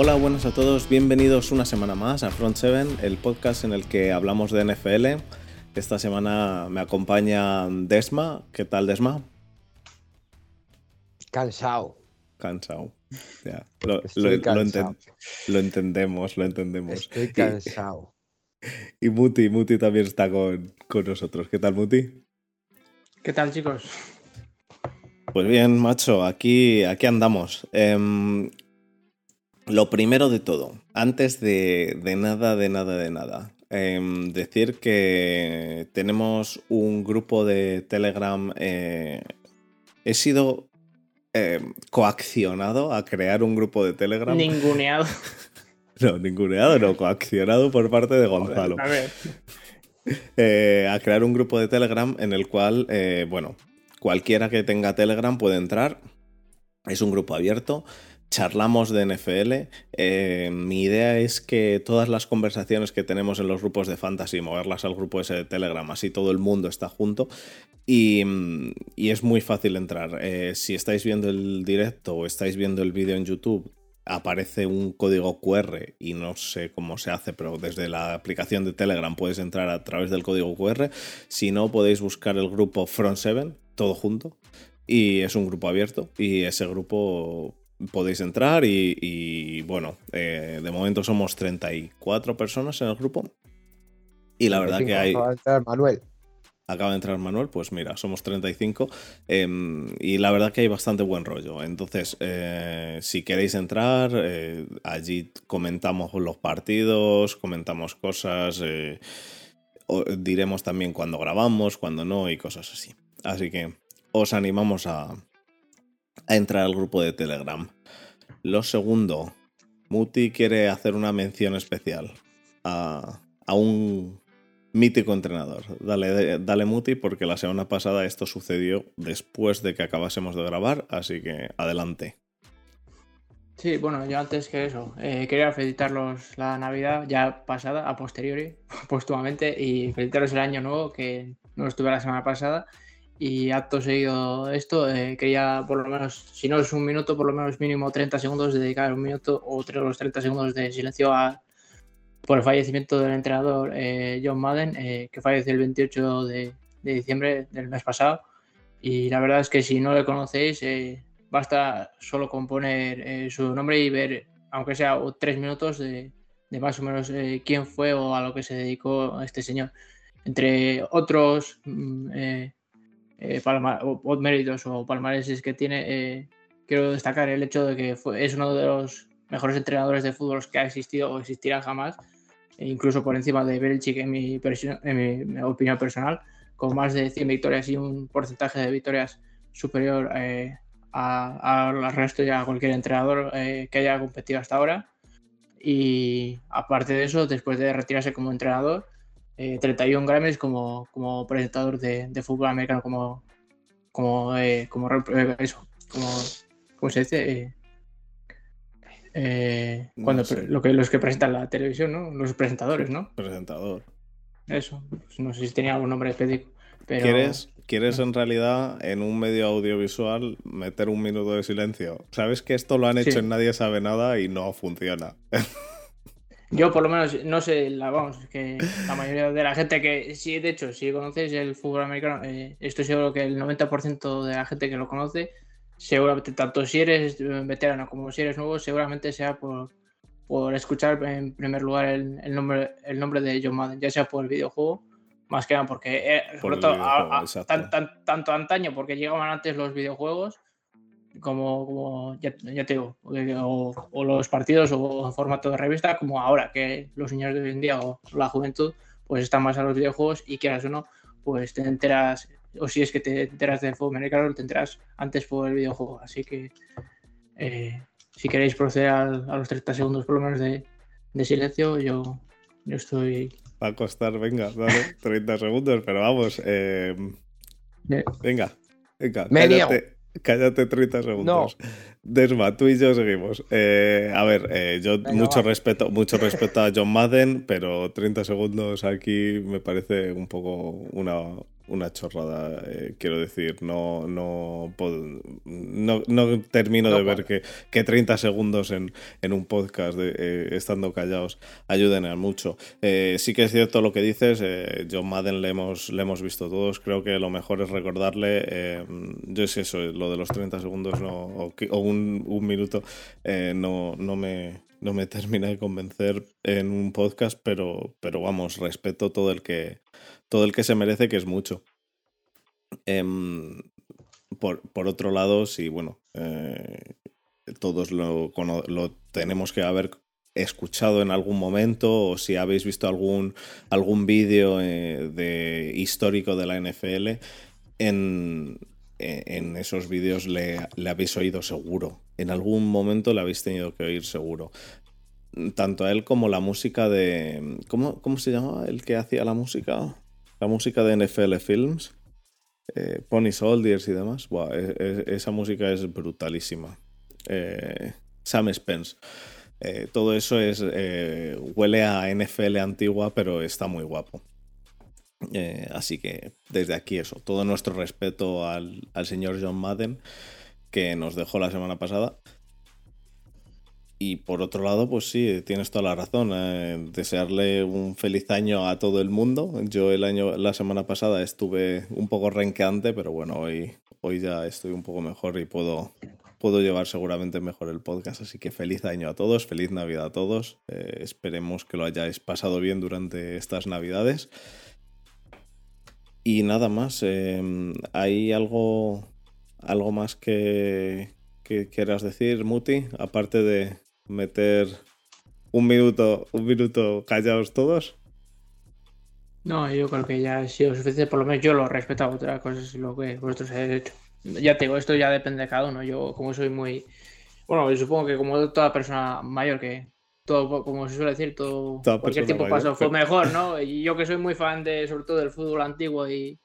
Hola, buenas a todos, bienvenidos una semana más a Front 7, el podcast en el que hablamos de NFL. Esta semana me acompaña Desma. ¿Qué tal, Desma? Cansado. Cansado. Ya, lo, lo, entendemos, lo entendemos. Estoy cansado. Y, Muti, Muti también está con, nosotros. ¿Qué tal, Muti? ¿Qué tal, chicos? Pues bien, macho, aquí, aquí andamos. Em, lo primero de todo, antes de, nada, de nada, de nada, em, decir que tenemos un grupo de Telegram. Eh, he sido em, coaccionado a crear un grupo de Telegram. Ninguneado. no, ninguneado, no, coaccionado por parte de Gonzalo. A ver. Eh, a crear un grupo de Telegram en el cual, eh, bueno, cualquiera que tenga Telegram puede entrar. Es un grupo abierto charlamos de NFL. Eh, mi idea es que todas las conversaciones que tenemos en los grupos de fantasy, moverlas al grupo ese de Telegram, así todo el mundo está junto. Y, es muy fácil entrar. Eh, si estáis viendo el directo o estáis viendo el vídeo en YouTube, aparece un código QR y no sé cómo se hace, pero desde la aplicación de Telegram puedes entrar a través del código QR. Si no, podéis buscar el grupo Front 7, todo junto. Y es un grupo abierto y ese grupo podéis entrar y, bueno, eh, de momento somos 34 personas en el grupo. Y la verdad que hay... Acaba de entrar Manuel. Acaba de entrar Manuel, pues mira, somos 35 em, y la verdad que hay bastante buen rollo. Entonces, eh, si queréis entrar, eh, allí comentamos los partidos, comentamos cosas, diremos también cuando grabamos, cuando no y cosas así. Así que os animamos a, a entrar al grupo de Telegram. Lo segundo, Muti quiere hacer una mención especial a, un mítico entrenador. Dale, dale Muti porque la semana pasada esto sucedió después de que acabásemos de grabar, así que adelante. Sí, bueno, yo antes que eso, eh, quería felicitarlos la Navidad ya pasada, a posteriori, póstumamente, y felicitarlos el año nuevo que no estuve la semana pasada y acto seguido esto, eh, quería por lo menos, si no es un minuto, por lo menos mínimo 30 segundos, dedicar un minuto o los 30 segundos de silencio a, por el fallecimiento del entrenador eh, John Madden, eh, que falleció el 28 de, diciembre del mes pasado. Y la verdad es que si no le conocéis, basta solo con poner su nombre y ver, aunque sea tres minutos, de, de más o menos quién fue o a lo que se dedicó este señor. Entre otros eh, o, méritos o palmareses que tiene, eh, quiero destacar el hecho de que es uno de los mejores entrenadores de fútbol que ha existido o existirá jamás, e incluso por encima de Belichick en mi, opinión personal, con más de 100 victorias y un porcentaje de victorias superior eh, al resto y a cualquier entrenador que haya competido hasta ahora. Y aparte de eso, después de retirarse como entrenador, 31 eh, Grammys como, como presentador de, fútbol americano, como, como, eh, como eh, eso, como, ¿cómo se dice? cuando lo que, los que presentan la televisión, ¿no? Los presentadores, ¿no? Presentador. Eso, pues no sé si tenía algún nombre específico. Pero... ¿Quieres, ¿Quieres en realidad en un medio audiovisual meter un minuto de silencio? Sabes que esto lo han hecho en Nadie Sabe Nada y no funciona. Yo por lo menos no sé, la, vamos, que la mayoría de la gente que sí, de hecho, si conocéis el fútbol americano, eh, estoy seguro que el 90% de la gente que lo conoce, seguramente, tanto si eres veterano como si eres nuevo, seguramente sea por, por escuchar en primer lugar el, el, nombre, el nombre de John Madden, ya sea por el videojuego, más que nada porque, eh, tanto antaño, porque llegaban antes los videojuegos como, como ya, te digo, o, los partidos o en formato de revista, como ahora que los niños de hoy en día o la juventud pues están más a los videojuegos y quieras o no, pues te enteras, o si es que te enteras del fútbol americano, te enteras antes por el videojuego. Así que eh, si queréis proceder a, los 30 segundos por lo menos de, silencio, yo, yo estoy... Va a costar, venga, dale, 30 segundos, pero vamos. Eh, venga, venga. Medio. Cállate 30 segundos. Desma, tú y yo seguimos. Eh, a ver, eh, yo mucho respeto, mucho respeto a John Madden, pero 30 segundos aquí me parece un poco una, una chorrada, eh, quiero decir. No, no, no, no termino de ver que, que, 30 segundos en, en un podcast de, eh, estando callados ayuden a mucho. Eh, sí que es cierto lo que dices, John Madden le hemos, le hemos visto todos. Creo que lo mejor es recordarle, yo es eso, lo de los 30 segundos no, o, o un, un, minuto, no, no me no me termina de convencer en un podcast, pero, pero vamos, respeto todo el que todo el que se merece, que es mucho. Em, por, otro lado, sí, bueno, eh, todos lo, lo, tenemos que haber escuchado en algún momento o si habéis visto algún, algún vídeo eh, de histórico de la NFL, en, en esos vídeos le, le, habéis oído seguro. En algún momento le habéis tenido que oír seguro. Tanto a él como la música de... ¿Cómo, cómo se llamaba el que hacía la música? La música de NFL Films, eh, Pony Soldiers y demás, e, e, esa música es brutalísima. Eh, Sam Spence. Eh, todo eso es huele a NFL antigua, pero está muy guapo. así que desde aquí eso, todo nuestro respeto al, al señor John Madden, que nos dejó la semana pasada. Y por otro lado, pues sí, tienes toda la razón. Eh, desearle un feliz año a todo el mundo. Yo el año, la semana pasada estuve un poco renqueante, pero bueno, hoy, hoy ya estoy un poco mejor y puedo, puedo llevar seguramente mejor el podcast. Así que feliz año a todos, feliz Navidad a todos. Eh, esperemos que lo hayáis pasado bien durante estas Navidades. Y nada más, em, ¿hay algo, algo más que, que quieras decir, Muti? Aparte de, meter un minuto, un minuto callados todos? No, yo creo que ya ha sido suficiente, por lo menos yo lo respeto a Otra cosa es lo que vosotros habéis hecho. Ya te digo, esto ya depende de cada uno. Yo, como soy muy. Bueno, yo supongo que como toda persona mayor, que todo, como se suele decir, todo. cualquier tiempo pasó fue mejor, ¿no? Y yo que soy muy fan de, sobre todo, del fútbol antiguo y,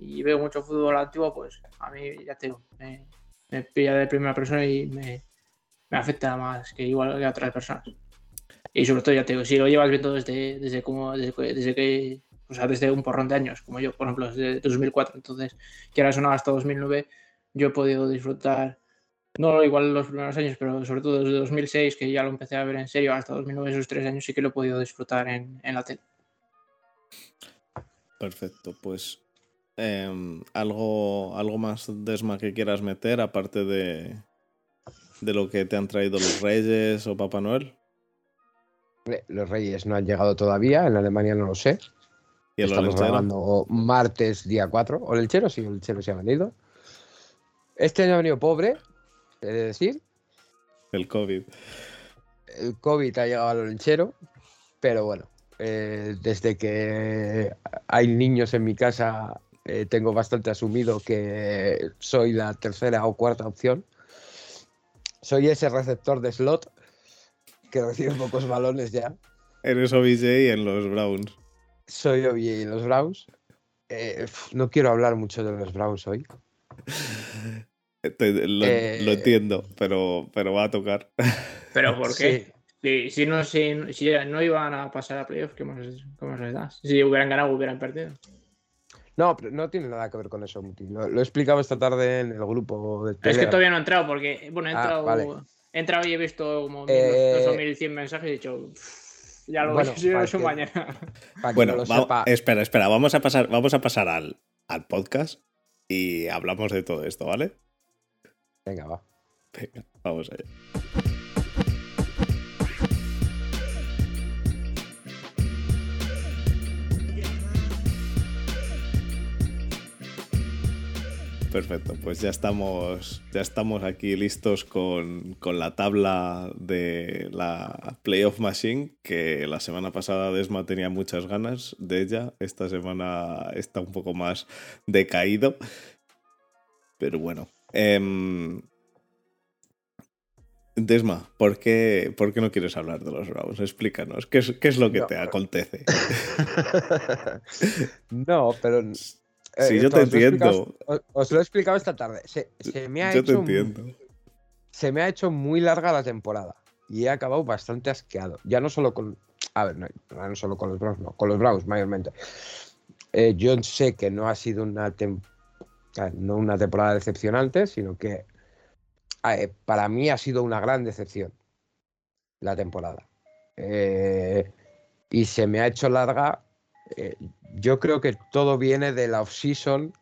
veo mucho fútbol antiguo, pues a mí, ya te digo, me, me pilla de primera persona y me, me afecta más que igual que a otras personas. Y sobre todo, ya te digo, si lo llevas viendo desde, desde, como, desde, que, o sea, desde un porrón de años, como yo, por ejemplo, desde 2004, entonces, que ahora sonaba hasta 2009, yo he podido disfrutar, no igual los primeros años, pero sobre todo desde 2006, que ya lo empecé a ver en serio, hasta 2009, esos tres años sí que lo he podido disfrutar en, la tele. Perfecto, pues em, ¿algo, algo más, Desma, que quieras meter, aparte de, de lo que te han traído los Reyes o Papá Noel? Los Reyes no han llegado todavía, en Alemania no lo sé. ¿Y el Estamos grabando martes día 4. ¿O el lechero? Sí, el lechero se ha venido. Este año ha venido pobre, he de decir. El COVID. El COVID ha llegado al lechero, pero bueno, eh, desde que hay niños en mi casa, eh, tengo bastante asumido que soy la tercera o cuarta opción soy ese receptor de slot que recibe pocos balones ya. Eres OBJ en los Browns. Soy OBJ en los Browns. Eh, no quiero hablar mucho de los Browns hoy. lo, eh, entiendo, pero, pero va a tocar. ¿Pero por qué? Si, no, si, no iban a pasar a playoffs, ¿qué más, les das? Si hubieran ganado, hubieran perdido. No, pero no tiene nada que ver con eso, Lo, lo, he explicado esta tarde en el grupo de Es que todavía no he entrado porque, bueno, he ah, entrado, he entrado y he visto como eh... 2.100 mensajes y he dicho, ya lo bueno, voy a mañana. Bueno, espera, espera, vamos a pasar, vamos a pasar al, al podcast y hablamos de todo esto, ¿vale? Venga, va. Venga, vamos allá. Perfecto, pues ya estamos, ya estamos aquí listos con, la tabla de la Playoff Machine, que la semana pasada Desma tenía muchas ganas de ella, esta semana está un poco más decaído, pero bueno. Em, Desma, ¿por qué, ¿por qué, no quieres hablar de los Browns? Explícanos, ¿qué es, qué es lo que te acontece? no, pero Sí, eh, yo te entiendo. Os, lo he explicado esta tarde. Se, me ha hecho, entiendo. Se me ha hecho muy larga la temporada y he acabado bastante asqueado. Ya no solo con. A ver, no, no solo con los Browns, no, con los Browns mayormente. Eh, yo sé que no ha sido una, no una temporada decepcionante, sino que eh, para mí ha sido una gran decepción la temporada. Eh, y se me ha hecho larga. Yo creo que todo viene de la off-season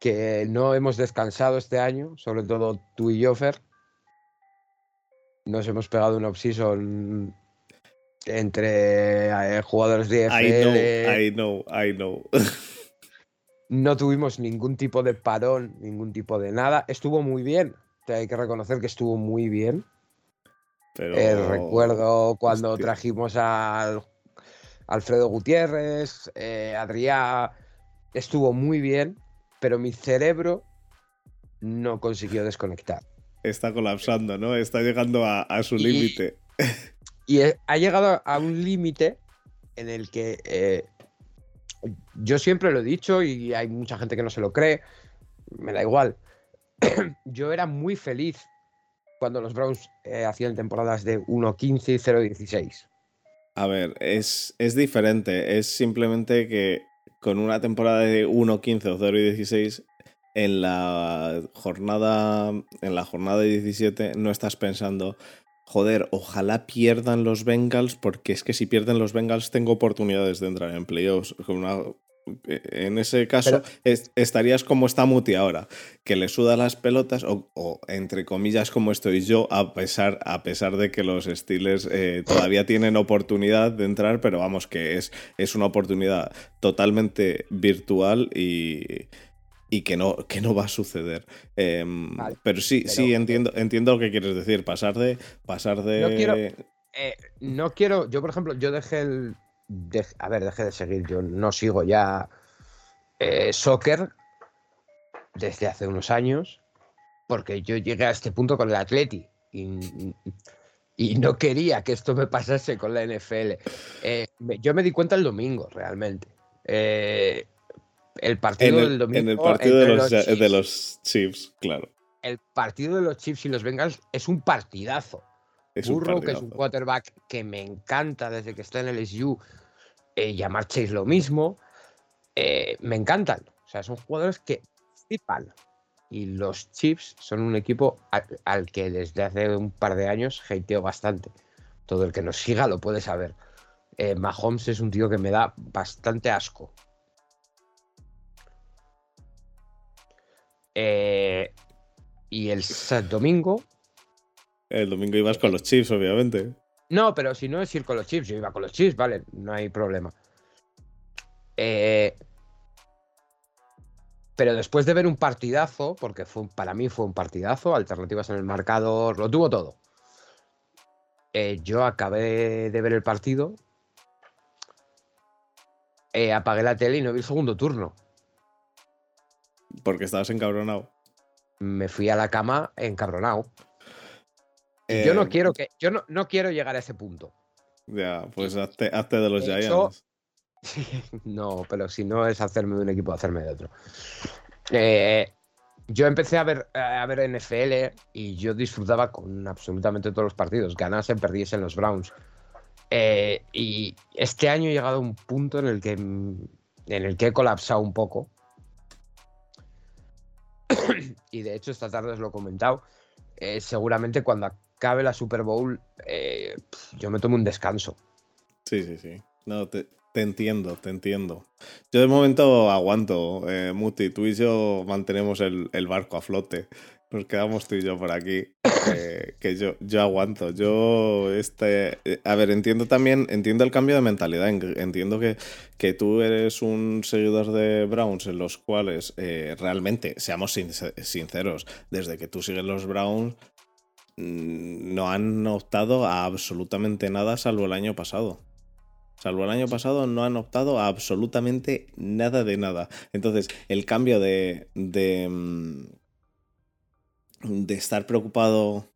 que no hemos descansado este año, sobre todo tú y yo, Fer. Nos hemos pegado una off-season entre eh, jugadores de FL. I know, I know, no tuvimos ningún tipo de parón, ningún tipo de nada. Estuvo muy bien. Hay que reconocer que estuvo muy bien. Pero... Eh, recuerdo cuando trajimos a Alfredo Gutiérrez, eh, Adrián, estuvo muy bien pero mi cerebro no consiguió desconectar. Está colapsando, ¿no? Está llegando a, su límite. Y ha llegado a un límite en el que eh, yo siempre lo he dicho y hay mucha gente que no se lo cree, me da igual. yo era muy feliz cuando los Browns eh, hacían temporadas de 1.15 y 0.16. A ver, es, es diferente. Es simplemente que con una temporada de 1-15 o 0 y 16, en la jornada en la jornada de 17 no estás pensando joder, ojalá pierdan los Bengals porque es que si pierden los Bengals tengo oportunidades de entrar en playoffs en ese caso estarías como está Muti ahora, que le suda las pelotas o, entre comillas como estoy yo, a pesar, a pesar de que los Steelers eh, todavía tienen oportunidad de entrar, pero vamos que es, es una oportunidad totalmente virtual y, y que no, que no va a suceder. Em, pero sí, sí, entiendo, entiendo lo que quieres decir. Pasar de. Pasar de. No quiero, eh, no quiero. Yo, por ejemplo, yo dejé el a ver, deje de seguir, yo no sigo ya eh, soccer desde hace unos años, porque yo llegué a este punto con el Atleti y, no quería que esto me pasase con la NFL. Eh, yo me di cuenta el domingo, realmente. Eh, el partido del domingo. En el partido de los, de los Chiefs, claro. El partido de los Chiefs y los Bengals es un partidazo. Es Burrow, que es un quarterback que me encanta desde que está en el SU. Eh, llamar Chase lo mismo. Eh, me encantan. O sea, son jugadores que flipan. Y los Chiefs son un equipo al, que desde hace un par de años hateo bastante. Todo el que nos siga lo puede saber. Eh, Mahomes es un tío que me da bastante asco. y el domingo el domingo ibas con los Chiefs, obviamente. No, pero si no es ir con los Chiefs, yo iba con los Chiefs, vale, no hay problema. Eh, pero después de ver un partidazo, porque fue, para mí fue un partidazo, alternativas en el marcador, lo tuvo todo. Eh, yo acabé de ver el partido, eh, apagué la tele y no vi el segundo turno. Porque estabas encabronado. Me fui a la cama encabronado yo no eh, quiero que. Yo no, no, quiero llegar a ese punto. Ya, pues hazte, de los Giants. no, pero si no es hacerme de un equipo, hacerme de otro. Eh, yo empecé a ver, a ver NFL y yo disfrutaba con absolutamente todos los partidos, ganasen, perdiesen los Browns. Eh, y este año he llegado a un punto en el que, en el que he colapsado un poco. y de hecho, esta tarde os lo he comentado. seguramente cuando cabe la Super Bowl, eh, yo me tomo un descanso. Sí, sí, sí. No, te, entiendo, te entiendo. Yo de momento aguanto, eh, Muti. Tú y yo mantenemos el, barco a flote. Nos quedamos tú y yo por aquí. que yo, yo aguanto. Yo, este. Eh, a ver, entiendo también, entiendo el cambio de mentalidad. Entiendo que, que tú eres un seguidor de Browns en los cuales realmente, seamos sinceros, desde que tú sigues los Browns, no han optado a absolutamente nada salvo el año pasado. Salvo el año pasado no han optado a absolutamente nada de nada. Entonces, el cambio de, de, mm, de estar preocupado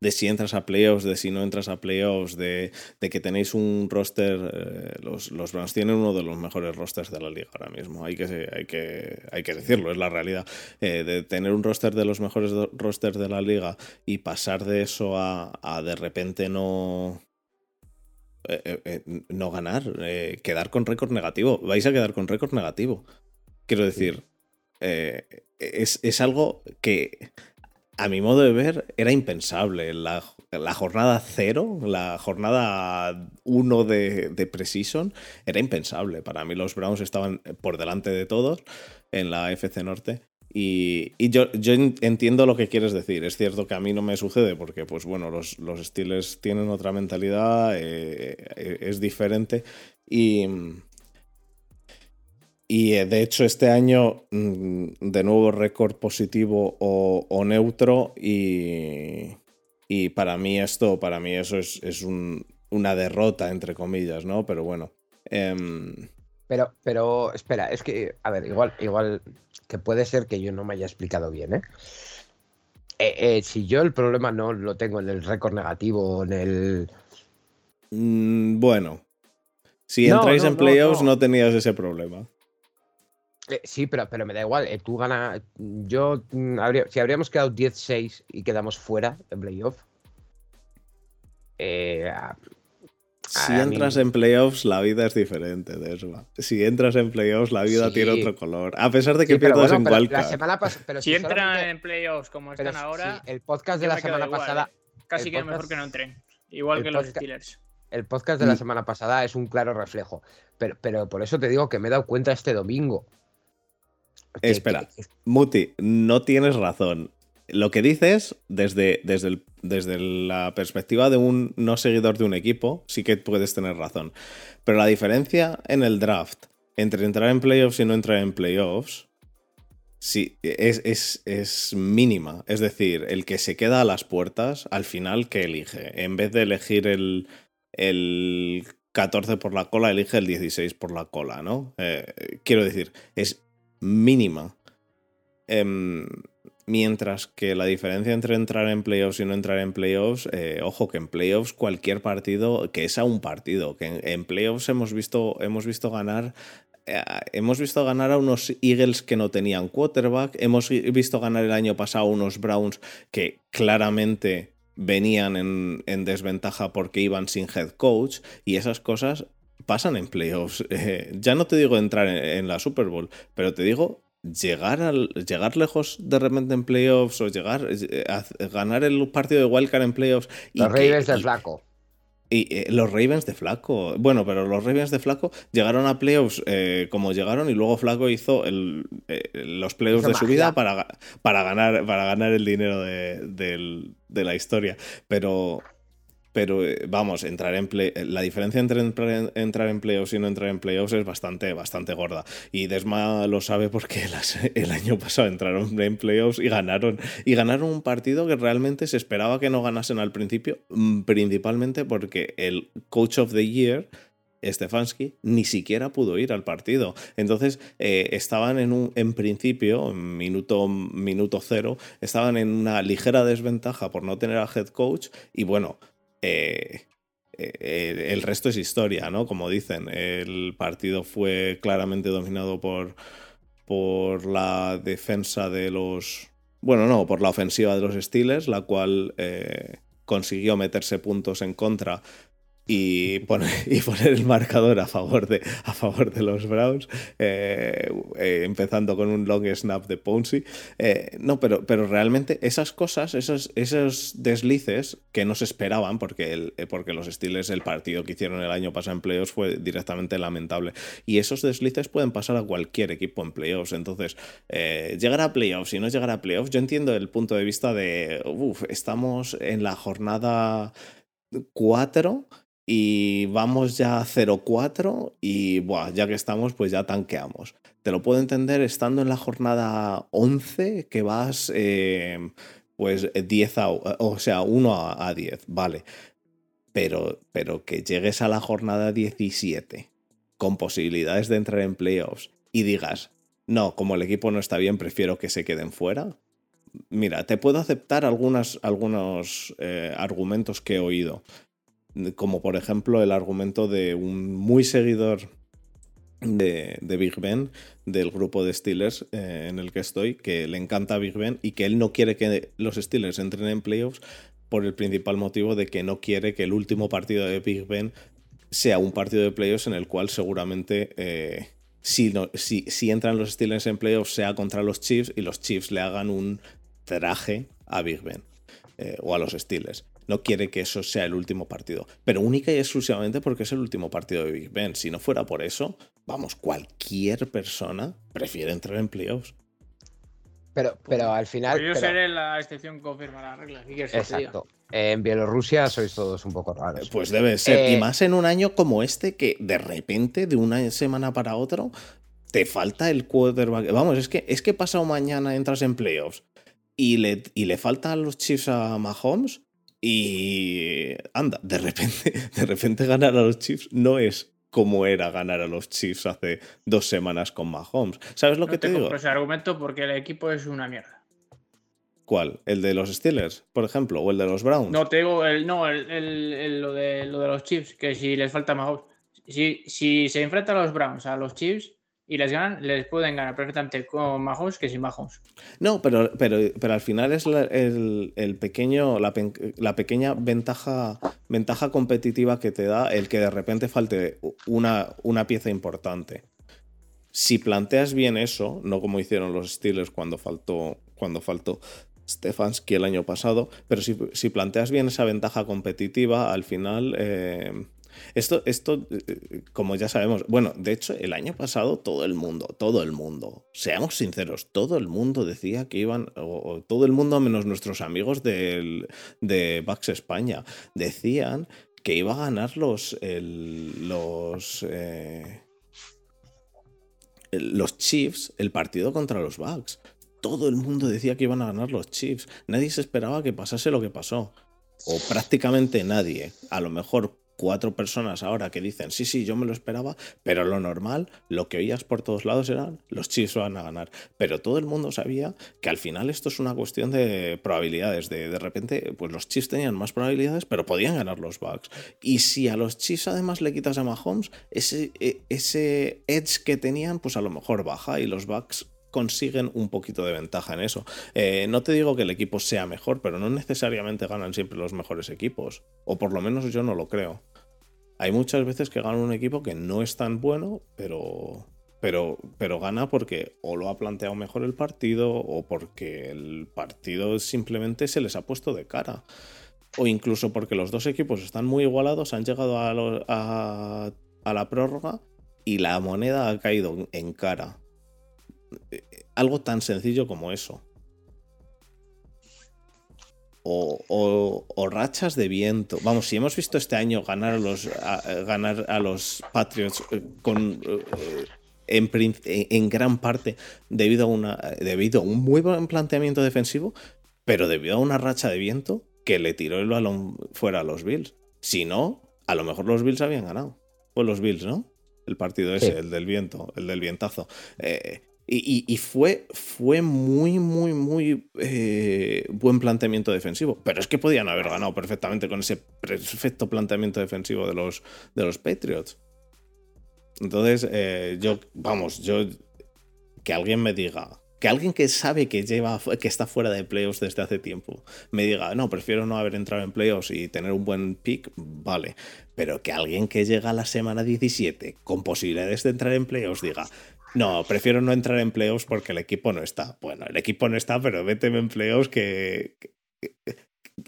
de si entras a playoffs, de si no entras a playoffs, de, de que tenéis un roster, eh, los, los Browns tienen uno de los mejores rosters de la liga ahora mismo, hay que, hay que, hay que decirlo, es la realidad. Eh, de tener un roster de los mejores rosters de la liga y pasar de eso a, a de repente no... no ganar, quedar con récord negativo. Vais a quedar con récord negativo. Quiero decir, es, es, algo que a mi modo de ver era impensable. La, jornada cero, la jornada 1 de, de Precision, era impensable. Para mí los Browns estaban por delante de todos en la FC Norte. Y, yo, yo, entiendo lo que quieres decir. Es cierto que a mí no me sucede porque, pues bueno, los, los Steelers tienen otra mentalidad, eh, eh, es diferente. Y, y eh, de hecho este año, mm, de nuevo, récord positivo o, neutro. Y, y, para mí esto, para mí eso es, es una derrota, entre comillas, ¿no? Pero bueno. Em, pero, pero, espera, es que, a ver, igual, igual que puede ser que yo no me haya explicado bien, ¿eh? eh, eh si yo el problema no lo tengo en el récord negativo, en el... Mm, bueno, si entráis en playoffs no. tenías ese problema. Eh, sí, pero, pero me da igual. tú ganas. Yo. Mm, si habríamos quedado 10-6 y quedamos fuera en playoff. Eh, si entras en playoffs, la vida es diferente de eso. Si entras en playoffs, la vida tiene otro color. A pesar de que pierdas en pero si, entran en playoffs como están ahora. el podcast de la semana pasada. ¿eh? Casi que mejor que no entren. Igual que los Steelers. El podcast de la mm. semana pasada es un claro reflejo. Pero, pero por eso te digo que me he dado cuenta este domingo. Espera, Muti, no tienes razón lo que dices desde, desde, desde la perspectiva de un no seguidor de un equipo, sí que puedes tener razón. Pero la diferencia en el draft entre entrar en playoffs y no entrar en playoffs sí, es, es, mínima. Es decir, el que se queda a las puertas, al final, ¿qué elige? En vez de elegir el, el 14 por la cola, elige el 16 por la cola, ¿no? Eh, quiero decir, es mínima. Em, Mientras que la diferencia entre entrar en playoffs y no entrar en playoffs, eh, ojo que en playoffs cualquier partido, que es a un partido, que en, playoffs hemos visto, hemos visto ganar eh, hemos visto ganar a unos Eagles que no tenían quarterback, hemos visto ganar el año pasado a unos Browns que claramente venían en, desventaja porque iban sin head coach y esas cosas pasan en playoffs. Eh, ya no te digo entrar en, la Super Bowl, pero te digo llegar, al, llegar lejos de repente en playoffs o llegar eh, a, ganar el partido de Wildcard en playoffs. los Ravens de Flaco. Y eh, los Ravens de Flaco. Bueno, pero los Ravens de Flaco llegaron a playoffs eh, como llegaron y luego Flaco hizo el, los playoffs de su vida para, para, ganar, para ganar el dinero de, de la historia. Pero pero eh, vamos, entrar en play, eh, la diferencia entre entrar en playoffs y no entrar en playoffs es bastante, bastante gorda. Y Desma lo sabe porque el año pasado entraron en playoffs y ganaron. Y ganaron un partido que realmente se esperaba que no ganasen al principio, mm, principalmente porque el Coach of the Year. Stefanski ni siquiera pudo ir al partido. Entonces eh, estaban en un, en principio, en minuto, minuto cero, estaban en una ligera desventaja por no tener a head coach. Y bueno, eh, eh, el resto es historia, ¿no? Como dicen, el partido fue claramente dominado por, por la defensa de los... Bueno, no, por la ofensiva de los Steelers, la cual eh, consiguió meterse puntos en contra y poner, el marcador a favor de, a favor de los Browns, eh, eh, empezando con un long snap de Ponzi. Eh, no, pero, pero realmente esas cosas, esos, esos deslices que no se esperaban, porque, el, porque los Steelers, el partido que hicieron el año pasado en playoffs fue directamente lamentable. Y esos deslices pueden pasar a cualquier equipo en playoffs. Entonces, llegar a playoffs y no llegar a playoffs, yo entiendo el punto de vista de, uff, estamos en la jornada 4 y vamos ya a 0-4 y buah, ya que estamos, pues ya tanqueamos. Te lo puedo entender estando en la jornada 11 que vas eh, pues 10 a, o sea, 1 a, 10, vale. Pero, pero que llegues a la jornada 17 con posibilidades de entrar en playoffs y digas, no, como el equipo no está bien, prefiero que se queden fuera. Mira, te puedo aceptar algunos eh, argumentos que he oído como por ejemplo el argumento de un muy seguidor de, Big Ben, del grupo de Steelers eh, en el que estoy, que le encanta Big Ben y que él no quiere que los Steelers entren en playoffs por el principal motivo de que no quiere que el último partido de Big Ben sea un partido de playoffs en el cual seguramente eh, si, si, entran los Steelers en playoffs sea contra los Chiefs y los Chiefs le hagan un traje a Big Ben eh, o a los Steelers. No quiere que eso sea el último partido, pero única y exclusivamente porque es el último partido de Big Ben. Si no fuera por eso, vamos, cualquier persona prefiere entrar en playoffs. Pero, pero al final. yo seré la excepción que confirma la regla. Exacto. En Bielorrusia sois todos un poco raros. Pues debe ser. y eh, más en un año como este, que de repente, de una semana para otro, te falta el quarterback. Vamos, es que, es que pasado mañana entras en playoffs y le, y le faltan los Chiefs a Mahomes. Y anda, de repente, de repente ganar a los Chiefs no es como era ganar a los Chiefs hace dos semanas con Mahomes. ¿Sabes lo que te, te digo? ese argumento porque el equipo es una mierda. ¿Cuál? ¿El de los Steelers, por ejemplo? ¿O el de los Browns? No, te digo, el, no, el, lo, de, lo de los Chiefs, que si les falta Mahomes. Si, si se enfrentan los Browns a los Chiefs, y les ganan, les pueden ganar perfectamente con Mahomes que sin Mahomes. No, pero, pero, pero al final es el, pequeño, la, pequeña ventaja, ventaja competitiva que te da el que de repente falte una, una pieza importante. Si planteas bien eso, no como hicieron los Steelers cuando faltó, cuando faltó Stefanski el año pasado, pero si, si planteas bien esa ventaja competitiva, al final eh, esto, esto, eh, como ya sabemos, bueno, de hecho, el año pasado todo el mundo, todo el mundo, seamos sinceros, todo el mundo decía que iban, o, todo el mundo menos nuestros amigos del, de Bax España, decían que iba a ganar los, los, eh, los Chiefs el partido contra los Bucks. Todo el mundo decía que iban a ganar los Chiefs. Nadie se esperaba que pasase lo que pasó. O prácticamente nadie. A lo mejor cuatro personas ahora que dicen, sí, sí, yo me lo esperaba, pero lo normal, lo que oías por todos lados eran, los Chiefs van a ganar. Pero todo el mundo sabía que al final esto es una cuestión de probabilidades, de de repente, pues los Chiefs tenían más probabilidades, pero podían ganar los Bucks. Y si a los Chiefs además le quitas a Mahomes, ese, e, ese edge que tenían, pues a lo mejor baja y los Bucks consiguen un poquito de ventaja en eso. Eh, no te digo que el equipo sea mejor, pero no necesariamente ganan siempre los mejores equipos. O por lo menos yo no lo creo. Hay muchas veces que gana un equipo que no es tan bueno, pero, pero, pero gana porque o lo ha planteado mejor el partido o porque el partido simplemente se les ha puesto de cara. O incluso porque los dos equipos están muy igualados, han llegado a, la prórroga y la moneda ha caído en cara algo tan sencillo como eso. O, rachas de viento. Vamos, si hemos visto este año ganar a los, ganar a los Patriots eh, con, eh, en, gran parte debido a, una, debido a un muy buen planteamiento defensivo, pero debido a una racha de viento que le tiró el balón fuera a los Bills. Si no, a lo mejor los Bills habían ganado. O los Bills, ¿no? El partido ese, el del viento, el del vientazo. Eh, y, fue, fue muy, muy, muy eh, buen planteamiento defensivo. Pero es que podían haber ganado perfectamente con ese perfecto planteamiento defensivo de los, de los Patriots. Entonces, eh, yo, vamos, yo. Que alguien me diga. Que alguien que sabe que lleva. que está fuera de playoffs desde hace tiempo. Me diga, no, prefiero no haber entrado en playoffs y tener un buen pick, vale. Pero que alguien que llega a la semana 17 con posibilidades de entrar en playoffs diga, no, prefiero no entrar en playoffs porque el equipo no está. Bueno, el equipo no está, pero méteme en playoffs que,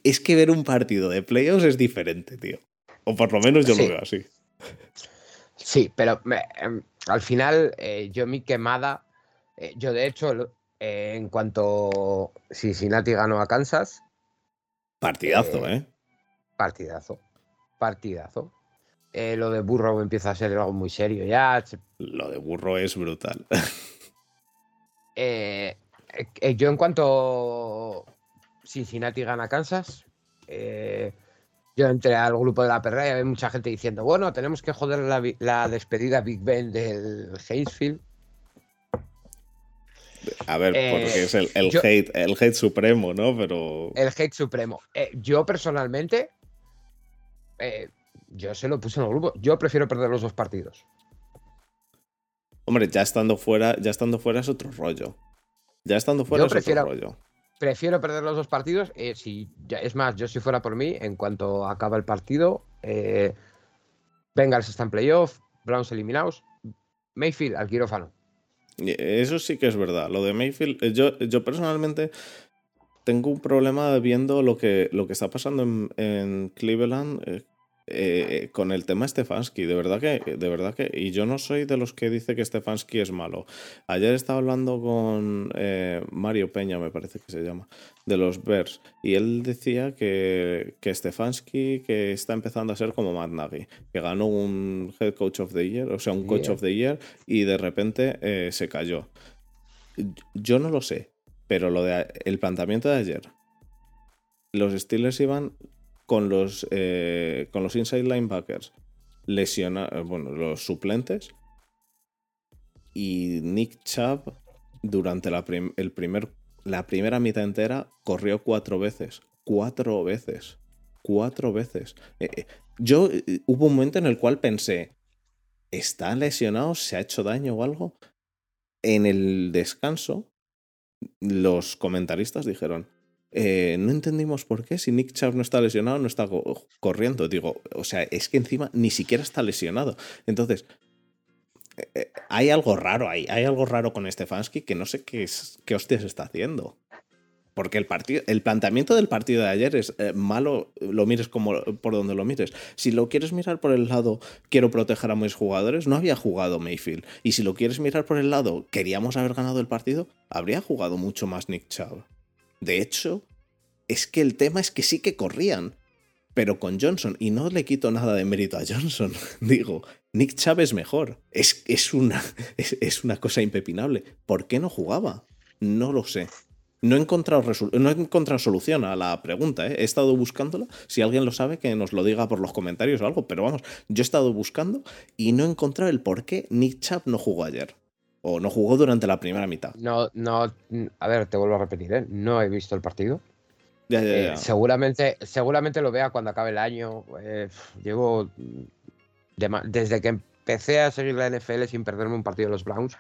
Es que ver un partido de playoffs es diferente, tío. O por lo menos yo lo veo así. Sí, pero em, al final eh, yo mi quemada, eh, yo de hecho, eh, en cuanto Cincinnati ganó a Kansas. Partidazo, ¿eh? Partidazo. Partidazo. Eh, lo de Burro empieza a ser algo muy serio ya. Lo de Burro es brutal. Eh, eh, yo en cuanto Cincinnati gana Kansas, yo entré al grupo de la perra y había mucha gente diciendo, bueno, tenemos que joder la, despedida Big Ben del Hayesfield. A ver, porque es el, hate, el hate supremo, ¿no? Pero. El hate supremo. yo personalmente yo se lo puse en el grupo. Yo prefiero perder los dos partidos. Hombre, ya estando fuera, ya estando fuera es otro rollo. Ya estando fuera es otro rollo. Prefiero perder los dos partidos. Eh, si, es más, yo si fuera por mí, en cuanto acaba el partido, eh, Bengals está en playoff, Browns eliminados, Mayfield al quirófano. Eso sí que es verdad. Lo de Mayfield, eh, yo, yo personalmente tengo un problema viendo lo que, lo que está pasando en, en Cleveland eh, eh, con el tema Stefanski. De verdad que, de verdad que, y yo no soy de los que dice que Stefanski es malo. Ayer estaba hablando con eh, Mario Peña, me parece que se llama, de los Bears, y él decía que, que Stefanski que está empezando a ser como Matt Nagy, que ganó un Head Coach of the Year, o sea, un Coach of the Year, y de repente se cayó. Yo no lo sé, pero lo de el planteamiento de ayer, los Steelers iban con los, eh, con los inside linebackers lesionados, eh, bueno, los suplentes. Y Nick Chubb, durante la, el primer, la primera mitad entera, corrió cuatro veces. Cuatro veces. Cuatro veces. Eh, yo hubo un momento en el cual pensé, ¿está lesionado? ¿Se ha hecho daño o algo? En el descanso, los comentaristas dijeron, eh, no entendimos por qué, si Nick Chubb no está lesionado, no está corriendo. Digo, o sea, es que encima ni siquiera está lesionado. Entonces, eh, eh, hay algo raro ahí, hay algo raro con Stefanski que no sé qué, es, qué hostias está haciendo. Porque el, partido, el planteamiento del partido de ayer es malo, lo mires como por donde lo mires. Si lo quieres mirar por el lado, quiero proteger a mis jugadores, no había jugado Mayfield. Y si lo quieres mirar por el lado, queríamos haber ganado el partido, habría jugado mucho más Nick Chubb. De hecho, es que el tema es que sí que corrían, pero con Johnson, y no le quito nada de mérito a Johnson, digo, Nick es mejor, es, es, una, es, una cosa impepinable. ¿Por qué no jugaba? No lo sé. No he, encontrado no he encontrado solución a la pregunta, ¿eh? he estado buscándola. Si alguien lo sabe, que nos lo diga por los comentarios o algo. Pero vamos, yo he estado buscando y no he encontrado el por qué Nick Chubb no jugó ayer. O no jugó durante la primera mitad. No, no, a ver, te vuelvo a repetir, ¿eh? no he visto el partido. Ya, ya, ya. Eh, seguramente, seguramente lo vea cuando acabe el año. Eh, llevo desde que empecé a seguir la NFL sin perderme un partido de los Browns.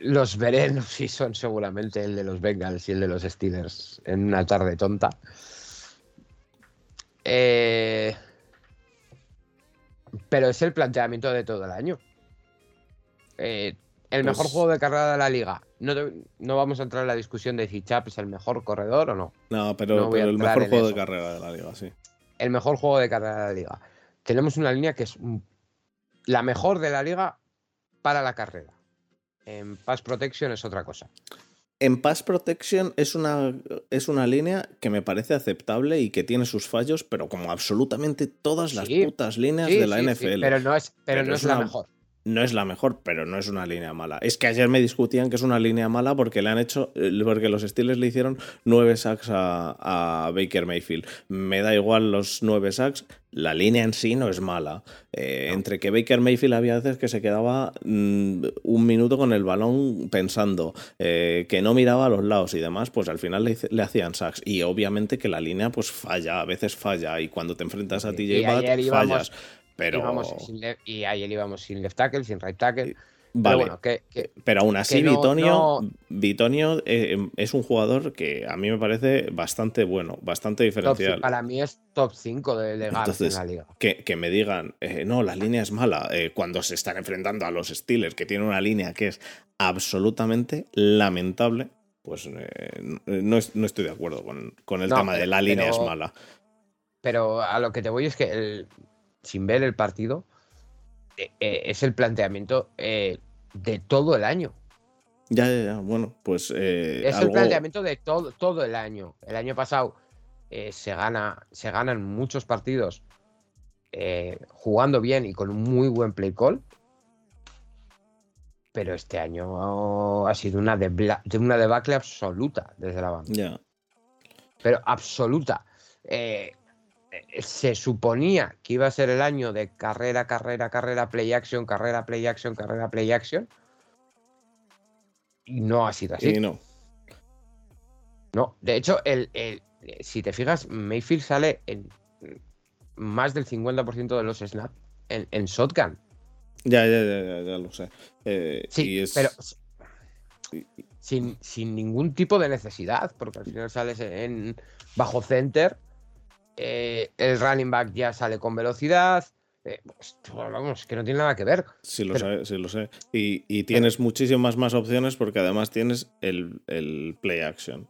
los veré, no si son seguramente el de los Bengals y el de los Steelers en una tarde tonta. pero es el planteamiento de todo el año. Eh, el mejor pues juego de carrera de la liga. No, no, vamos a entrar en la discusión de si Chap es el mejor corredor o no. No, pero, el mejor juego de carrera de la liga, sí. El mejor juego de carrera de la liga. Tenemos una línea que es la mejor de la liga para la carrera. En Pass Protection es otra cosa. En Pass Protection es una, es una línea que me parece aceptable y que tiene sus fallos, pero como absolutamente todas las putas líneas de la NFL. pero no es, pero, no es, la mejor no es la mejor, pero no es una línea mala. Es que ayer me discutían que es una línea mala porque le han hecho, eh, porque los Steelers le hicieron nueve sacks a, Baker Mayfield. Me da igual los nueve sacks, la línea en sí no es mala. Eh, entre que Baker Mayfield había veces que se quedaba mm, un minuto con el balón pensando, eh, que no miraba a los lados y demás, pues al final le, hacían sacks. Y obviamente que la línea pues falla, a veces falla. Y cuando te enfrentas a TJ Watt, fallas. Pero... Y, ayer íbamos sin left tackle, sin right tackle. Pero, bueno, que, pero aún así, Bitonio, eh, es un jugador que a mí me parece bastante bueno, bastante diferencial. para mí es top 5 de, de en la liga. Que, me digan, eh, no, la línea es mala, eh, cuando se están enfrentando a los Steelers, que tienen una línea que es absolutamente lamentable, pues no, estoy de acuerdo con, el tema de la línea es mala. Pero a lo que te voy es que el, sin ver el partido, eh, eh, es el planteamiento eh, de todo el año. Ya, ya, ya. Bueno, pues. es el planteamiento de todo, todo el año. El año pasado se, gana, se ganan muchos partidos jugando bien y con un muy buen play call. Pero este año ha sido una, de una debacle absoluta desde la banda. Ya. Pero absoluta. Eh, se suponía que iba a ser el año de carrera, carrera, carrera, play action, carrera, play action, carrera, play action. Y no ha sido así. no. No, de hecho, el, si te fijas, Mayfield sale en más del 50% de los snaps en, en, shotgun. Ya, ya, ya, ya, lo sé. Eh, sí, pero sin, sin, ningún tipo de necesidad, porque al final sales en bajo center eh, el running back ya sale con velocidad. Eh, pues, vamos, que no tiene nada que ver. Sí, lo sé, sí, lo sé. Y, tienes muchísimas más opciones porque además tienes el, play action.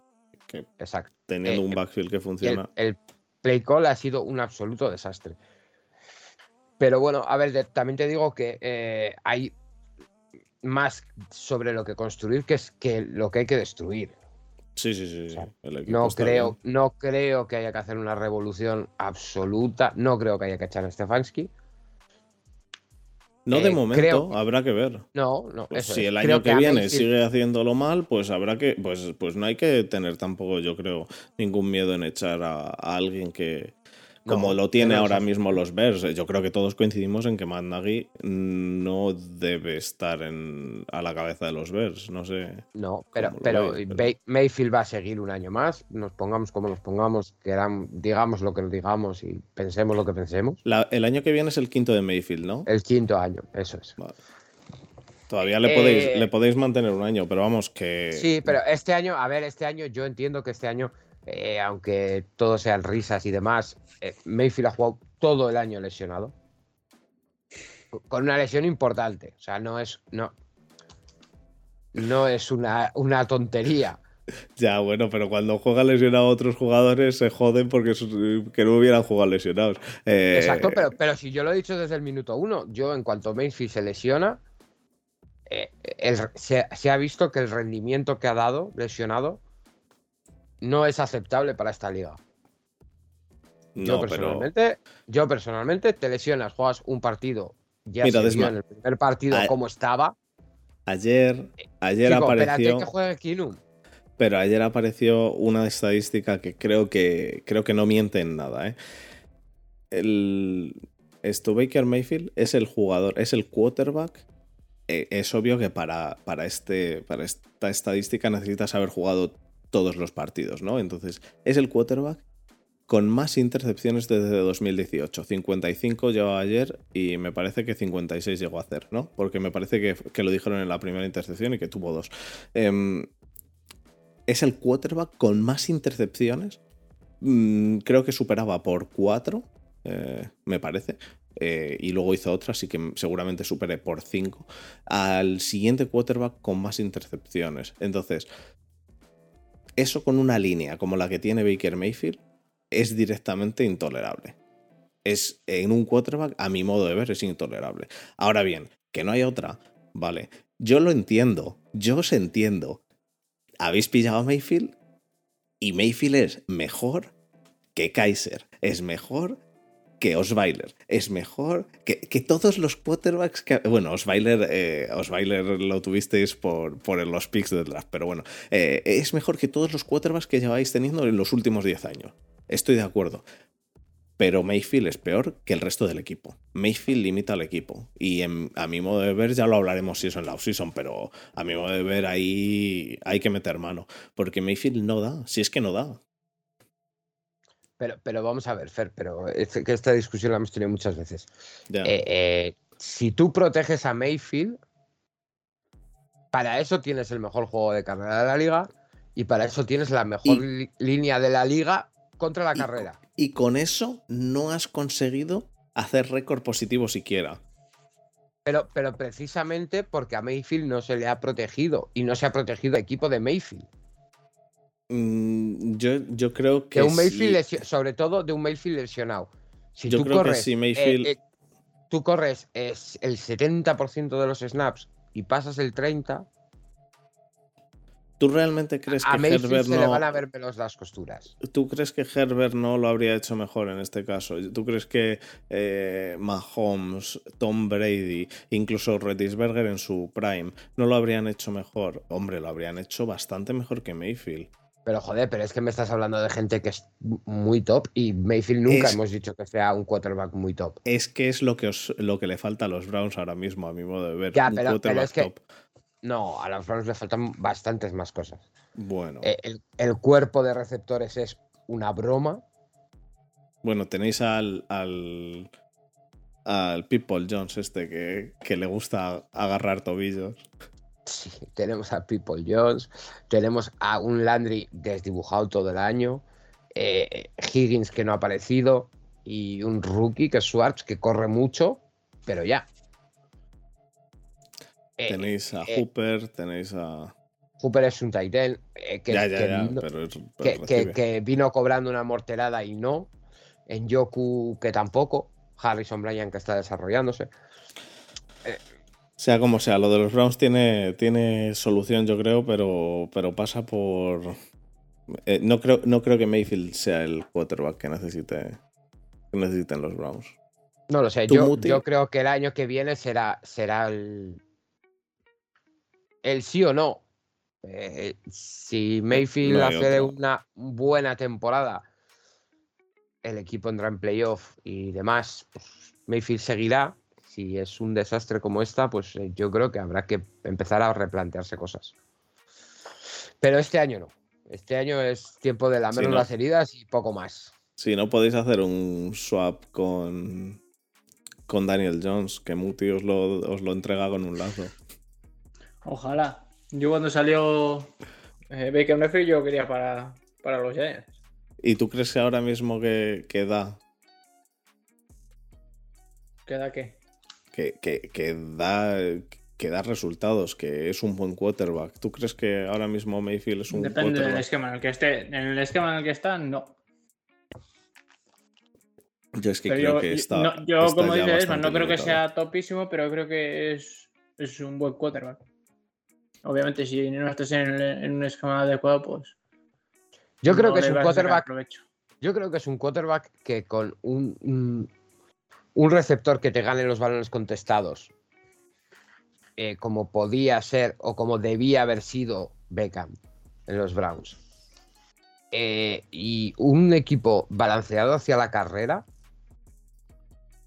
Exacto. Teniendo un backfield que funciona. El, play call ha sido un absoluto desastre. Pero bueno, a ver, también te digo que hay más sobre lo que construir que, es que lo que hay que destruir. Sí, sí, sí. no, creo, no creo que haya que hacer una revolución absoluta. No creo que haya que echar a Stefanski. No de eh, momento, habrá que ver. No, no. Pues si el año que, viene sigue haciéndolo mal, pues habrá que. Pues, pues no hay que tener tampoco, yo creo, ningún miedo en echar a alguien que, como lo tiene ahora mismo los Bears. Yo creo que todos coincidimos en que Matt no debe estar en, a la cabeza de los Bears. No sé. No, pero, pero, Mayfield va a seguir un año más. Nos pongamos como nos pongamos, digamos lo que digamos y pensemos lo que pensemos. el año que viene es el quinto de Mayfield, ¿no? El quinto año, eso es. Todavía le podéis, eh, le podéis mantener un año, pero vamos que. Sí, pero este año, a ver, este año yo entiendo que este año eh, aunque todo sean risas y demás, eh, Mayfield ha jugado todo el año lesionado. Con una lesión importante. O sea, no es. No, no es una, una tontería. Ya, bueno, pero cuando juegan lesionados otros jugadores se joden porque que no hubieran jugado lesionados. Eh, Exacto, pero, pero si yo lo he dicho desde el minuto uno, yo en cuanto Mayfield se lesiona, se, se, ha visto que el rendimiento que ha dado lesionado no es aceptable para esta liga. yo, personalmente, yo personalmente te lesionas, juegas un partido, ya Mira, se en el primer partido como estaba. Ayer, ayer apareció. Que juegue Pero ayer apareció una estadística que creo que creo que no miente en nada. ¿eh? El Baker Mayfield es el jugador, es el quarterback. Eh, es obvio que para, para, este, para esta estadística necesitas haber jugado todos los partidos, ¿no? Entonces, es el quarterback con más intercepciones desde 2018. 55 llevaba ayer y me parece que 56 llegó a hacer, ¿no? Porque me parece que, lo dijeron en la primera intercepción y que tuvo dos. Em, es el quarterback con más intercepciones. Mm, creo que superaba por 4, eh, me parece. Eh, y luego hizo otra, así que seguramente supere por 5 al siguiente quarterback con más intercepciones. Entonces, eso con una línea como la que tiene Baker Mayfield es directamente intolerable. Es en un quarterback, a mi modo de ver, es intolerable. Ahora bien, que no hay otra, vale. Yo lo entiendo, yo os entiendo. Habéis pillado a Mayfield y Mayfield es mejor que Kaiser, es mejor que Osweiler. Es mejor que, todos los quarterbacks que. Bueno, Osweiler, eh, Osweiler lo tuvisteis por, por los picks del draft, pero bueno, eh, es mejor que todos los quarterbacks que lleváis teniendo en los últimos 10 años. Estoy de acuerdo. Pero Mayfield es peor que el resto del equipo. Mayfield limita al equipo. Y a mi modo de ver, ya lo hablaremos si eso en la offseason, pero a mi modo de ver ahí hay que meter mano. Porque Mayfield no da, si es que no da. Pero, pero vamos a ver, Fer, pero es que esta discusión la hemos tenido muchas veces. Eh, eh, si tú proteges a Mayfield, para eso tienes el mejor juego de carrera de la liga y para eso tienes la mejor línea de la liga contra la carrera. Y con eso no has conseguido hacer récord positivo siquiera. Pero, pero precisamente porque a Mayfield no se le ha protegido y no se ha protegido el equipo de Mayfield. Mm, yo, yo creo que. un Mayfield, sobre todo de un Mayfield lesionado. Si yo tú creo corres, que si Mayfield. Eh, eh, tú corres es el 70% de los snaps y pasas el 30%. ¿Tú realmente crees que Herbert se no... le van a ver pelos las costuras? ¿Tú crees que Herbert no lo habría hecho mejor en este caso? ¿Tú crees que eh, Mahomes, Tom Brady, incluso Redisberger en su prime, no lo habrían hecho mejor? Hombre, lo habrían hecho bastante mejor que Mayfield. Pero joder, pero es que me estás hablando de gente que es muy top y Mayfield nunca hemos dicho que sea un quarterback muy top. Es que es lo que, lo que le falta a los Browns ahora mismo, a mi modo de ver. Ya, pero, es que. No, a los Browns le faltan bastantes más cosas. Bueno. Eh, el, cuerpo de receptores es una broma. Bueno, tenéis al. al al People Jones este que, que le gusta agarrar tobillos tenemos a People Jones, tenemos a un Landry desdibujado todo el año. eh, Higgins que no ha aparecido y un rookie que es Schwartz que corre mucho, pero ya. Eh, tenéis a Hooper, tenéis a. Hooper es un Titan que, vino, cobrando una morterada y no. En Yoku que tampoco. Harrison Bryan que está desarrollándose. Sea como sea, lo de los Browns tiene, tiene solución, yo creo, pero, pero pasa por. Eh, no, creo, no creo que Mayfield sea el quarterback que, necesite, que necesiten los Browns. No lo sé, yo, yo, creo que el año que viene será, será el, el sí o no. Eh, si Mayfield hace una buena temporada, el equipo entra en playoff y demás, pues Mayfield seguirá si es un desastre como esta, pues eh, yo creo que habrá que empezar a replantearse cosas. Pero este año no. Este año es tiempo de lamer las heridas y poco más. Si no podéis hacer un swap con, con Daniel Jones, que Muti os lo, os lo entrega con un lazo. Ojalá. Yo cuando salió eh, Baker Mayfield yo quería para, para los Giants. ¿Y tú crees que ahora mismo que, que da? ¿Que da qué? Que, da, que da resultados, que es un buen quarterback. ¿Tú crees que ahora mismo Mayfield es un Depende del esquema en el que esté. En el esquema en el que está, no. Yo es que creo que está. No, yo, como dices, no creo que sea topísimo, pero creo que es, es un buen quarterback. Obviamente, si no estás en, un esquema adecuado, pues. Yo creo que es un quarterback. Yo creo que es un quarterback que con un, un receptor que te gane los balones contestados, eh, como podía ser o como debía haber sido Beckham en los Browns, eh, y un equipo balanceado hacia la carrera,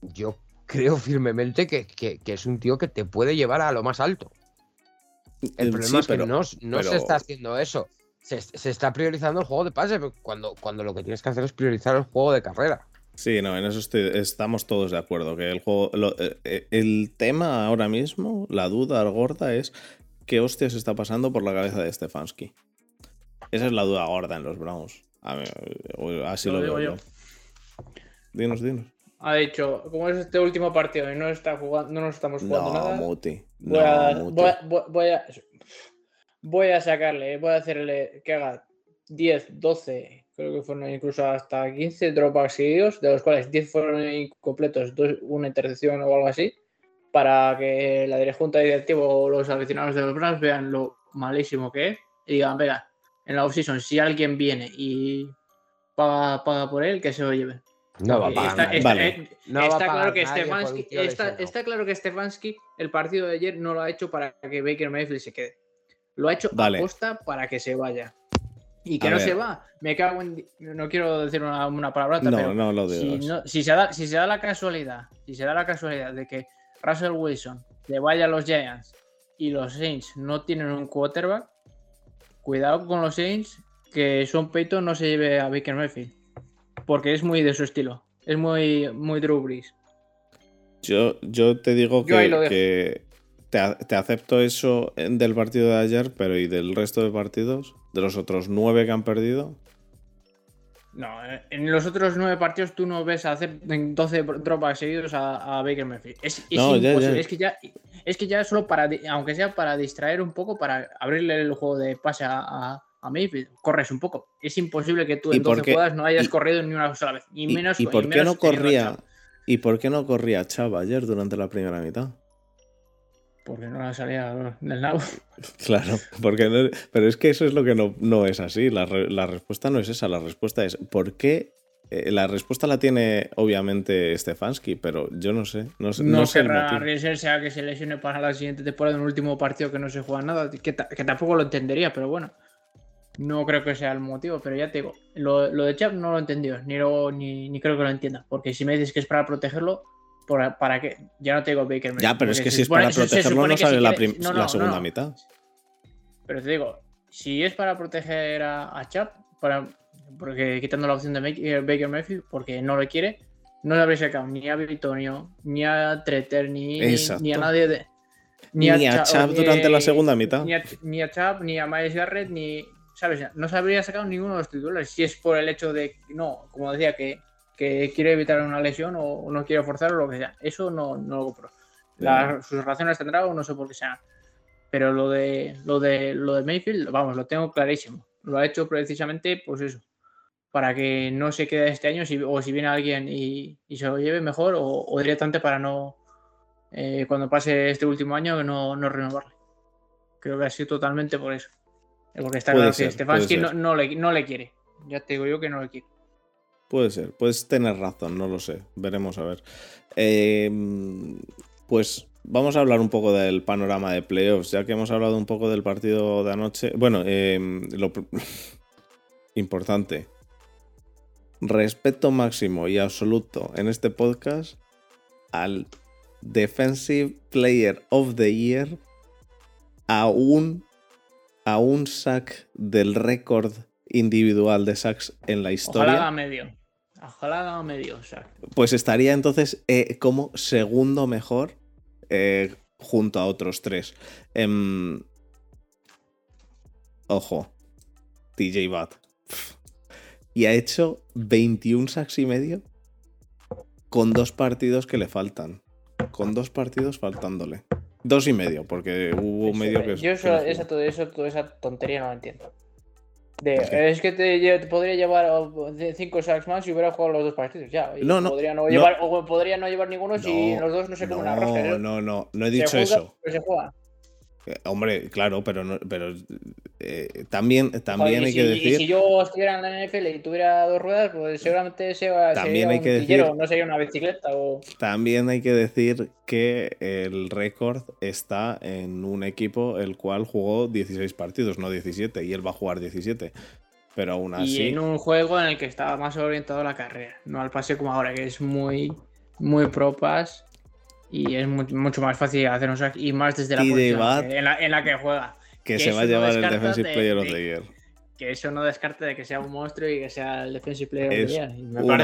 yo creo firmemente que, es un tío que te puede llevar a lo más alto. El problema es que no, se está haciendo eso. Se, está priorizando el juego de pase cuando, cuando lo que tienes que hacer es priorizar el juego de carrera. Sí, no, en eso estamos todos de acuerdo. Que el juego. Eh, eh, el tema ahora mismo, la duda gorda es qué hostias está pasando por la cabeza de Stefanski. Esa es la duda gorda en los Browns. así lo, veo yo. Dinos, dinos. Ha dicho, como es este último partido y no está jugando, no nos estamos jugando nada. Muti. Voy, a, voy, a, voy a sacarle, voy a hacerle que haga 10, 12 creo que fueron incluso hasta 15 dropbacks seguidos, de los cuales 10 fueron incompletos, una intercepción o algo así, para que la junta directiva o los aficionados de los Browns vean lo malísimo que es y digan, venga, en la offseason, si alguien viene y paga, paga por él, que se lo lleve. No va a pagar. Está, claro que Stefanski, está, claro que Stefanski, el partido de ayer, no lo ha hecho para que Baker Mayfield se quede. Lo ha hecho a costa para que se vaya. Y que no se va. Me cago en. No quiero decir una, una palabrota, pero. No, lo si, si, se da, si se da la casualidad, si se da la casualidad de que Russell Wilson le vaya a los Giants y los Saints no tienen un quarterback, cuidado con los Saints que Son Peyton no se lleve a Baker Mayfield. Porque es muy de su estilo. Es muy, muy Drew Brees. Yo, yo te digo que, te, acepto eso del partido de ayer, pero ¿y del resto de partidos? ¿De los otros nueve que han perdido? No, eh, en los otros nueve partidos tú no ves a hacer 12 dropas seguidos a, Baker Mayfield. Es, imposible. Es que ya, es que ya solo para, aunque sea para distraer un poco, para abrirle el juego de pase a, Mayfield, corres un poco. Es imposible que tú en 12 jugadas no hayas corrido ni una sola vez. Y, menos, ¿y por qué no corría? ¿Y por qué no corría Chava ayer durante la primera mitad? Porque no la salía del nabo. Claro, porque pero es que eso es lo que no, es así. La, respuesta no es esa, la respuesta es ¿por qué? Eh, la respuesta la tiene obviamente Stefanski, pero yo no sé. No, no, no sé querrá arriesgarse a que se lesione para la siguiente temporada en un último partido que no se juega nada, que, tampoco lo entendería, pero bueno. No creo que sea el motivo, pero ya te digo, lo, de Chap no lo he entendido, ni, ni, ni creo que lo entienda, porque si me dices que es para protegerlo, para que ya no tengo Baker Ya, pero es que si es para protegerlo no sale la, segunda mitad. Pero te digo, si es para proteger a, Chap, para, porque quitando la opción de Baker Mayfield, porque no lo quiere, no le habréis sacado ni a Vitonio, ni a Treter, ni, ni a nadie de. Ni, a, Chap, durante la segunda mitad. Ni a, Chap, ni a Miles Garrett, ni. ¿sabes? No se habría sacado ninguno de los titulares. Si es por el hecho de, no, como decía, que, que quiere evitar una lesión o no quiere forzar o lo que sea. Eso no, no lo compro. sus razones tendrá o no sé por qué sean. Pero lo de, lo de lo de Mayfield, vamos, lo tengo clarísimo. Lo ha hecho precisamente, pues eso, para que no se quede este año o si viene alguien y, se lo lleve mejor o, directamente para no, eh, cuando pase este último año, no, no renovarle. Creo que ha sido totalmente por eso. Porque está claro que Stefanski no, le, no le quiere. Ya te digo yo que no le quiere. Puede ser, puedes tener razón, no lo sé. Veremos a ver. Em, pues vamos a hablar un poco del panorama de playoffs, ya que hemos hablado un poco del partido de anoche. Bueno, em, lo importante, respeto máximo y absoluto en este podcast al Defensive Player of the Year a un, a un sack del récord individual de sacks en la historia. Ojalá medio. Ojalá medio sack. Pues estaría entonces eh, como segundo mejor eh, junto a otros tres. Em, ojo, TJ Watt y ha hecho 21 sacks y medio con dos partidos que le faltan. Con dos partidos faltándole. Dos y medio, porque hubo medio que. Yo eso, esa, todo eso, toda esa tontería no la entiendo. Es que te, podría llevar 5 sacks más si hubiera jugado los dos partidos. Ya. no, no, podría no, llevar, O podría no llevar ninguno si los dos no se comen una rosca. No, no, no, no he dicho eso. se juega. Eh, hombre, claro, pero, no, pero eh, también, también hay que decir. si yo estuviera en la NFL y tuviera dos ruedas, pues seguramente se también hay un que decir, no sería una bicicleta. O... También hay que decir que el récord está en un equipo el cual jugó 16 partidos, no 17, y él va a jugar 17. Pero aún así. Y en un juego en el que estaba más orientado a la carrera, no al pase como ahora, que es muy, muy pro pass y es mucho más fácil hacer un sack y más desde la posición en, la, que juega. Que, se va a llevar el Defensive Player of the Year. Que eso no descarte de que sea un monstruo y que sea el Defensive Player of the Year.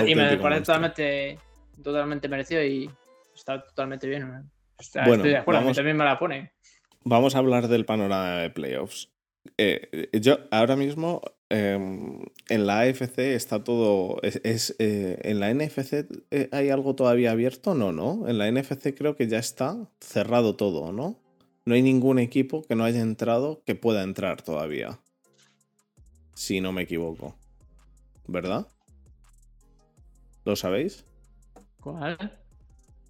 Y me, parece totalmente, totalmente merecido y está totalmente bien. bueno, estoy de acuerdo, vamos, a mí también me la pone. Vamos a hablar del panorama de playoffs. Eh, yo ahora mismo em, en la AFC está todo. Es, eh, ¿En la NFC eh, hay algo todavía abierto? No, no. En la NFC creo que ya está cerrado todo, ¿no? No hay ningún equipo que no haya entrado que pueda entrar todavía. Si no me equivoco. ¿Verdad? ¿Lo sabéis? ¿Cuál?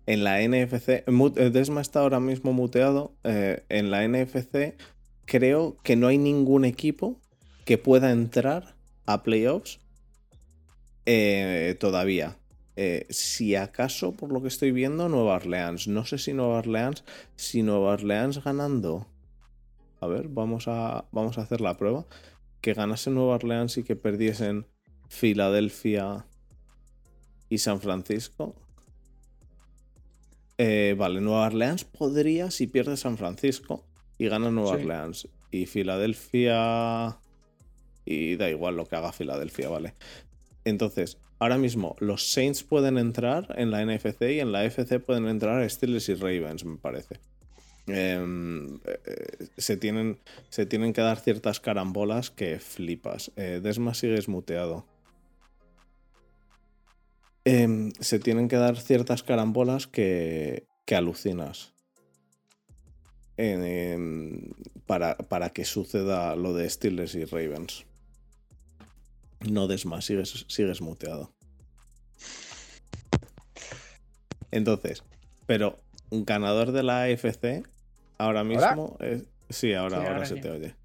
En la NFC. Desma está ahora mismo muteado. en la NFC creo que no hay ningún equipo que pueda entrar a playoffs eh, todavía. Eh, si acaso, por lo que estoy viendo, Nueva Orleans. No sé si Nueva Orleans, si Nueva Orleans ganando. A ver, vamos a, vamos a hacer la prueba. Que ganase Nueva Orleans y que perdiesen Filadelfia y San Francisco. Eh, vale, Nueva Orleans podría si pierde San Francisco y gana Nueva Orleans. Y Filadelfia. Y da igual lo que haga Filadelfia, ¿vale? Entonces, ahora mismo los Saints pueden entrar en la NFC y en la FC pueden entrar Steelers y Ravens, me parece. Em, eh, se, tienen, se tienen que dar ciertas carambolas que flipas. Eh, Desma sigues muteado. Em, se tienen que dar ciertas carambolas que, que alucinas para, para, que suceda lo de Steelers y Ravens. No des más, sigues, sigues muteado. Entonces, pero un ganador de la AFC ahora mismo es. Sí, ahora, ahora, se te oye.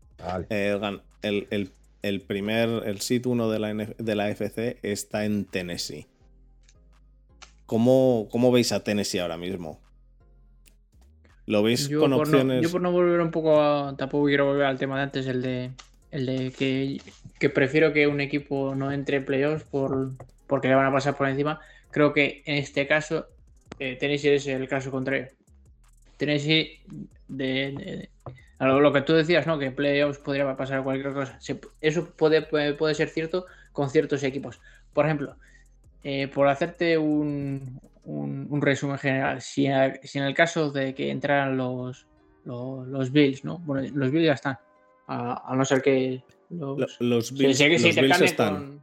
El, primer, el sit 1 de la, de la AFC está en Tennessee. ¿Cómo, ¿Cómo veis a Tennessee ahora mismo? ¿Lo veis con opciones? yo por no volver un poco a, Tampoco quiero volver al tema de antes, el de, el de que, prefiero que un equipo no entre en playoffs por, porque le van a pasar por encima. Creo que en este caso eh, Tennessee es el caso contrario. Tennessee, de, lo que tú decías, ¿no? Que en playoffs podría pasar cualquier cosa. eso puede, puede, ser cierto con ciertos equipos. Por ejemplo, eh, por hacerte un, un, resumen general. Si, en el caso de que entraran los, los, Bills, ¿no? Bueno, los Bills ya están. A, no ser que los, los Bills, están.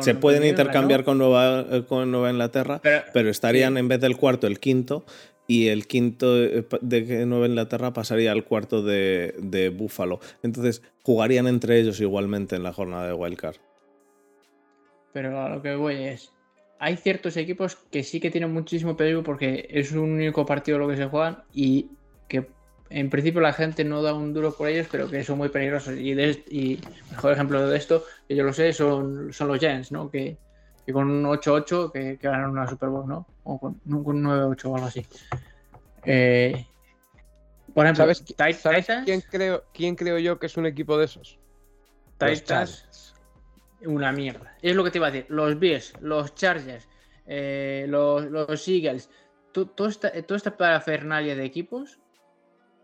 se pueden intercambiar con, Nueva, con Nueva Inglaterra, pero, estarían en vez del cuarto el quinto y el quinto eh, de Nueva Inglaterra pasaría al cuarto de, de Buffalo. Entonces jugarían entre ellos igualmente en la jornada de Wildcard. Pero a lo que voy es, hay ciertos equipos que sí que tienen muchísimo peligro porque es un único partido lo que se juegan y que en principio la gente no da un duro por ellos, pero que son muy peligrosos. Y, y mejor ejemplo de esto, que yo lo sé, son, son los Giants, ¿no? Que, con un 8-8 que, que ganan una Super Bowl, ¿no? O con, un 9-8 o algo así. Eh, por ejemplo, ¿sabes, quién, creo, quién creo yo que es un equipo de esos? Titans, una mierda. Es lo que te iba a decir. Los Bears, los Chargers, eh, los, los, Eagles, toda esta, toda esta parafernalia de equipos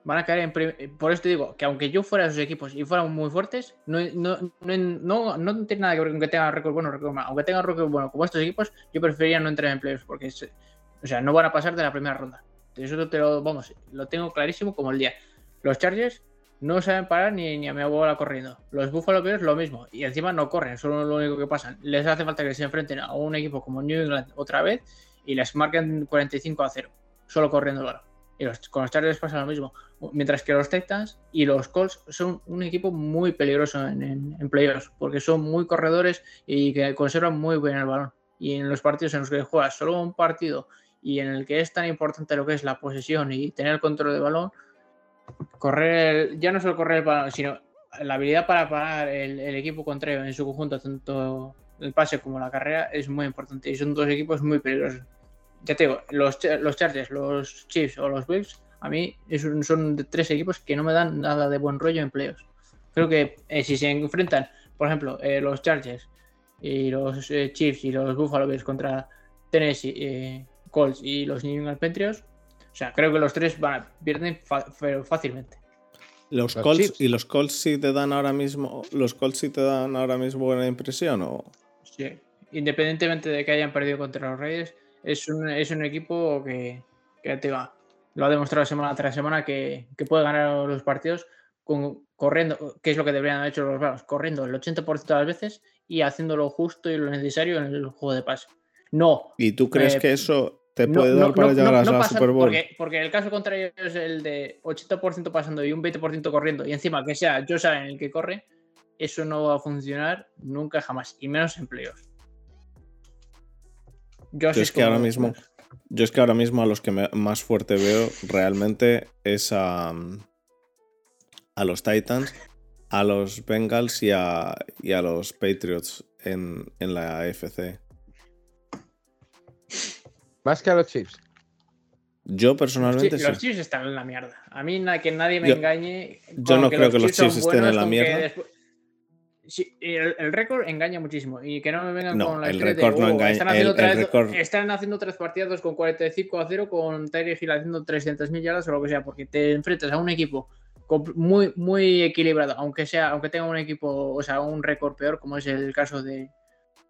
van a caer en. Por eso te digo que aunque yo fuera de esos equipos y fueran muy fuertes, no, no, no, no, tiene nada que ver con que tengan récord bueno o récord malo. Aunque tengan récord bueno como estos equipos, yo preferiría no entrar en playoffs porque o sea, no van a pasar de la primera ronda. Eso te lo, vamos, lo tengo clarísimo como el día. Los Chargers no saben parar ni, ni a mi bola corriendo. Los Buffalo Bills lo mismo. Y encima no corren, solo lo único que pasan. Les hace falta que se enfrenten a un equipo como New England otra vez y les marquen 45 a 0. Solo corriendo el balón. Y los, con los Chargers pasa lo mismo. Mientras que los Titans y los Colts son un equipo muy peligroso en, en, playoffs, porque son muy corredores y que conservan muy bien el balón. Y en los partidos en los que juegas solo un partido y en el que es tan importante lo que es la posesión y tener el control de balón, correr, ya no solo correr el balón, sino la habilidad para parar el, equipo contrario en su conjunto, tanto el pase como la carrera, es muy importante. Y son dos equipos muy peligrosos. Ya te digo, los, los Chargers, los Chiefs o los Bills a mí son de tres equipos que no me dan nada de buen rollo en playoffs. Creo que eh, si se enfrentan, por ejemplo, eh, los Chargers y los eh, Chiefs y los Buffalo Bills contra Tennessee, Colts y los New England Patriots, o sea, creo que los tres van a, pierden fácilmente. Los, Colts y los Colts sí te dan ahora mismo, los Colts sí te dan ahora mismo buena impresión o sí, independientemente de que hayan perdido contra los Reyes, es un, es un equipo que, que te va lo ha demostrado semana tras semana que, puede ganar los partidos con, corriendo, que es lo que deberían haber hecho los Bravos, corriendo el 80% de las veces y haciendo lo justo y lo necesario en el juego de pase. No. ¿Y tú crees eh, que eso te puede dar para llegar a la Super Bowl? Porque, el caso contrario es el de 80% pasando y un 20% corriendo y encima que sea yo en el que corre, eso no va a funcionar nunca jamás, y menos en playoffs. Yo, es que ahora mismo, yo es que ahora mismo a los que más fuerte veo realmente es a, a los Titans, a los Bengals y a, los Patriots en, la AFC. Más que a los Chiefs. Yo personalmente los, Chiefs están en la mierda. A mí que nadie me engañe. Yo no creo que los Chiefs estén en la mierda el, récord engaña muchísimo. Y que no me vengan con la el récord no oh, engaña. Están haciendo, tres, están haciendo tres partidos con 45 a 0 con Tyreek Hill haciendo 300 yardas o lo que sea, porque te enfrentas a un equipo muy, muy equilibrado, aunque sea, aunque tenga un equipo, o sea, un récord peor, como es el caso de,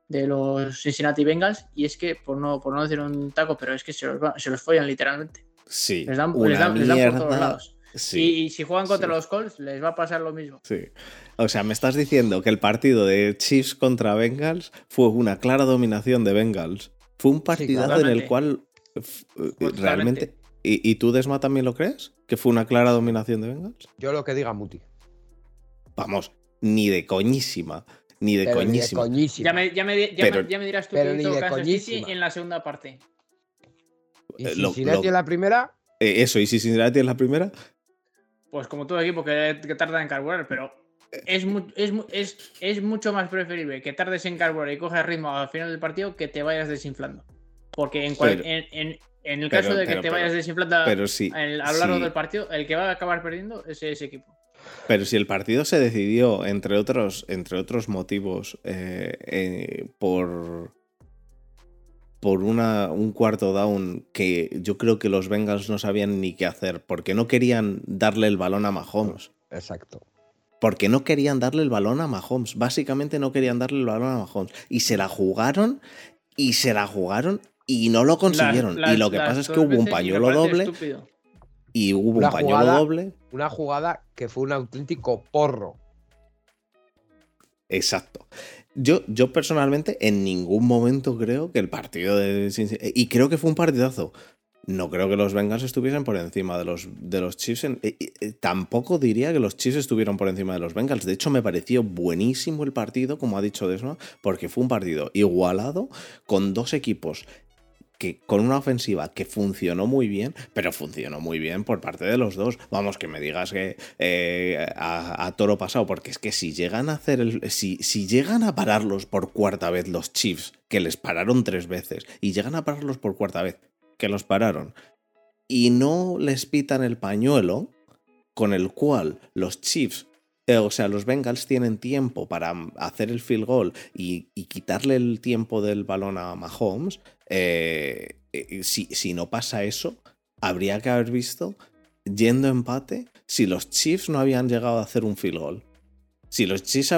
de los Cincinnati Bengals, y es que, por no, por no decir un taco, pero es que se los, se los follan literalmente. Sí. Les dan, les dan, les dan por todos lados. Y, si juegan contra los Colts, les va a pasar lo mismo. Sí. O sea, me estás diciendo que el partido de Chiefs contra Bengals fue una clara dominación de Bengals. Fue un partidazo en el cual eh, realmente. ¿Y, tú, Desma, también lo crees? ¿Que fue una clara dominación de Bengals? Yo lo que diga Muti. Vamos, ni de coñísima. Ni de coñísima. Ya, me, ya, me, ya, me, dirás tú Kansas City en la segunda parte. ¿Y eh, Cincinnati en la primera? Eh, eso, ¿y si Cincinnati es la primera? Pues como todo equipo que, tarda en carburar, pero es, es, mucho más preferible que tardes en carburar y cojas ritmo al final del partido que te vayas desinflando. Porque en, en, el caso de que te vayas desinflando a lo largo del partido, el que va a acabar perdiendo es ese equipo. Pero si el partido se decidió, entre otros, entre otros motivos, eh, eh, por, por una, un cuarto down que yo creo que los Bengals no sabían ni qué hacer, porque no querían darle el balón a Mahomes. Exacto. Porque no querían darle el balón a Mahomes. Básicamente no querían darle el balón a Mahomes. Y se la jugaron y se la jugaron y no lo consiguieron. y lo que pasa es que hubo un pañuelo doble. y hubo Una un pañuelo jugada- doble. Una jugada que fue un auténtico porro. Exacto. Yo, yo personalmente en ningún momento creo que el partido de Cincinnati- y creo que fue un partidazo. No creo que los Bengals estuviesen por encima de los, de los Chiefs. eh, eh, tampoco diría que los Chiefs estuvieron por encima de los Bengals. De hecho, me pareció buenísimo el partido, como ha dicho Desma, porque fue un partido igualado con dos equipos que con una ofensiva que funcionó muy bien, pero funcionó muy bien por parte de los dos. Vamos, que me digas que eh, a, a toro pasado, porque es que si llegan a hacer el. Si, si llegan a pararlos por cuarta vez los Chiefs, que les pararon tres veces, y llegan a pararlos por cuarta vez, que los pararon, y no les pitan el pañuelo, con el cual los Chiefs. Eh, o sea, los Bengals tienen tiempo para mm, hacer el field goal y, quitarle el tiempo del balón a Mahomes. eh, eh, si, si no pasa eso, habría que haber visto yendo empate si los Chiefs no habían llegado a hacer un field goal. Si los Chiefs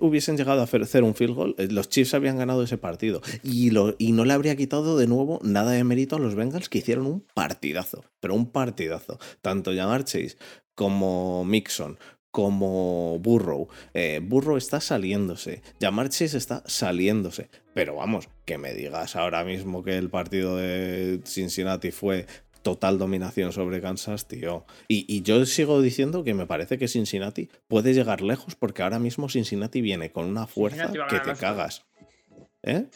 hubiesen llegado a hacer un field goal, los Chiefs habrían ganado ese partido. Y, y no le habría quitado de nuevo nada de mérito a los Bengals que hicieron un partidazo. Pero un partidazo. Tanto Jamar Chase como Mixon, como Burrow. Eh, Burrow está saliéndose. Jamar Chase está saliéndose. Pero vamos, que me digas ahora mismo que el partido de Cincinnati fue total dominación sobre Kansas, tío. Y, y yo sigo diciendo que me parece que Cincinnati puede llegar lejos porque ahora mismo Cincinnati viene con una fuerza que te cagas. ¿Eh?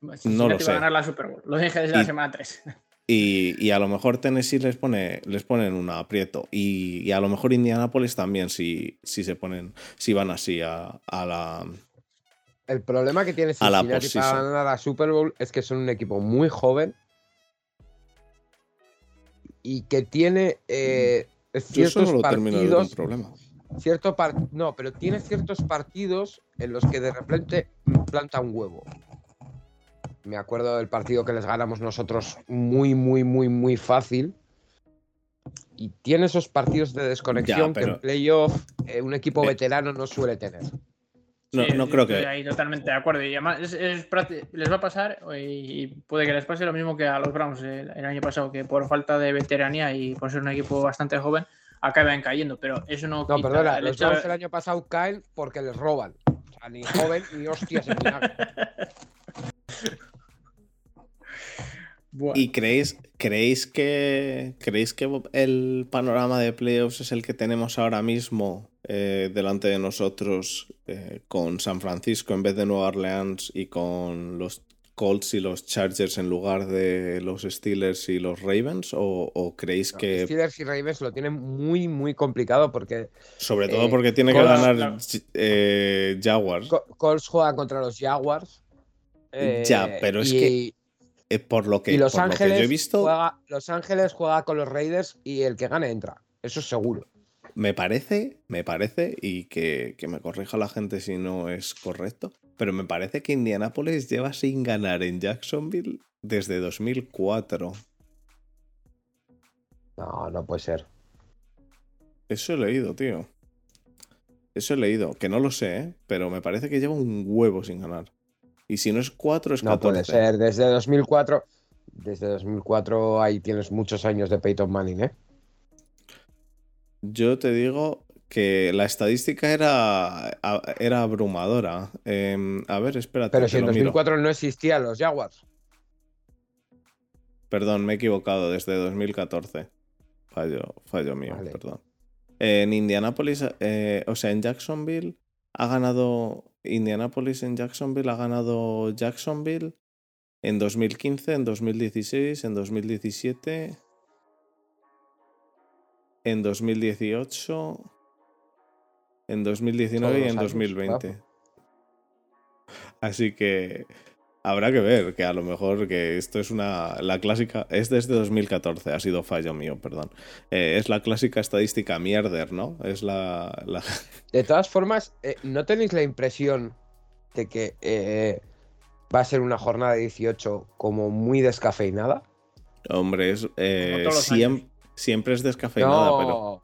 Cincinnati No lo va sé. a ganar la Super Bowl. Lo dije desde Y- la semana 3. Y, y a lo mejor Tennessee les pone les ponen un aprieto. Y, y a lo mejor Indianapolis también si, si se ponen, si van así a, a la. El problema que tiene Cincinnati para ganar la Super Bowl es que son un equipo muy joven y que tiene eh, ciertos no partidos. problema. Cierto par- no, pero tiene ciertos partidos en los que de repente planta un huevo. Me acuerdo del partido que les ganamos nosotros muy, muy, muy, muy fácil. Y tiene esos partidos de desconexión que pero- en playoff eh, un equipo Eh. veterano no suele tener. No, Sí, no creo estoy que. ahí totalmente de acuerdo. Y además es- es prácti- les va a pasar y, puede que les pase lo mismo que a los Browns el, el año pasado, que por falta de veteranía y por ser un equipo bastante joven acaban cayendo. Pero eso no. No, quita perdona, el los Browns el año pasado caen porque les roban. O sea, ni joven ni hostias en ¿Y creéis, creéis que creéis que el panorama de playoffs es el que tenemos ahora mismo eh, delante de nosotros eh, con San Francisco en vez de Nueva Orleans y con los Colts y los Chargers en lugar de los Steelers y los Ravens? ¿O, o creéis No, que, Steelers y Ravens lo tienen muy, muy complicado porque sobre todo eh, porque tiene que ganar claro. eh, Jaguars? Co- Colts juega contra los Jaguars. eh, Ya, pero es y- que eh, por lo que, y Los por lo que Ángeles yo he visto, juega, Los Ángeles juega con los Raiders y el que gane entra. Eso es seguro. Me parece, me parece, y que, que me corrija la gente si no es correcto, pero me parece que Indianapolis lleva sin ganar en Jacksonville desde 2004. No, no puede ser. Eso he leído, tío. Eso he leído, que no lo sé, ¿eh? pero me parece que lleva un huevo sin ganar. Y si no es 4, es 14. No puede ser. Desde 2004, desde 2004 ahí tienes muchos años de Peyton Manning, ¿eh? Yo te digo que la estadística era, era abrumadora. Em, a ver, espérate. Pero si en lo miro. 2004 no existían los Jaguars. Perdón, me he equivocado, desde 2014. Fallo, fallo mío, Vale. perdón. En Indianapolis, eh, o sea, en Jacksonville ha ganado. Indianapolis en Jacksonville ha ganado Jacksonville en 2015, en 2016, en 2017, en 2018, en 2019 y en los años, 2020. guapo. Así que habrá que ver, que a lo mejor que esto es una. La clásica. Es desde 2014, ha sido fallo mío, perdón. Eh, es la clásica estadística mierder, ¿no? Es la. la- De todas formas, eh, ¿no tenéis la impresión de que eh, va a ser una jornada de 18 como muy descafeinada? Hombre, es. eh, todos los siem- años. siempre es descafeinada, no, pero.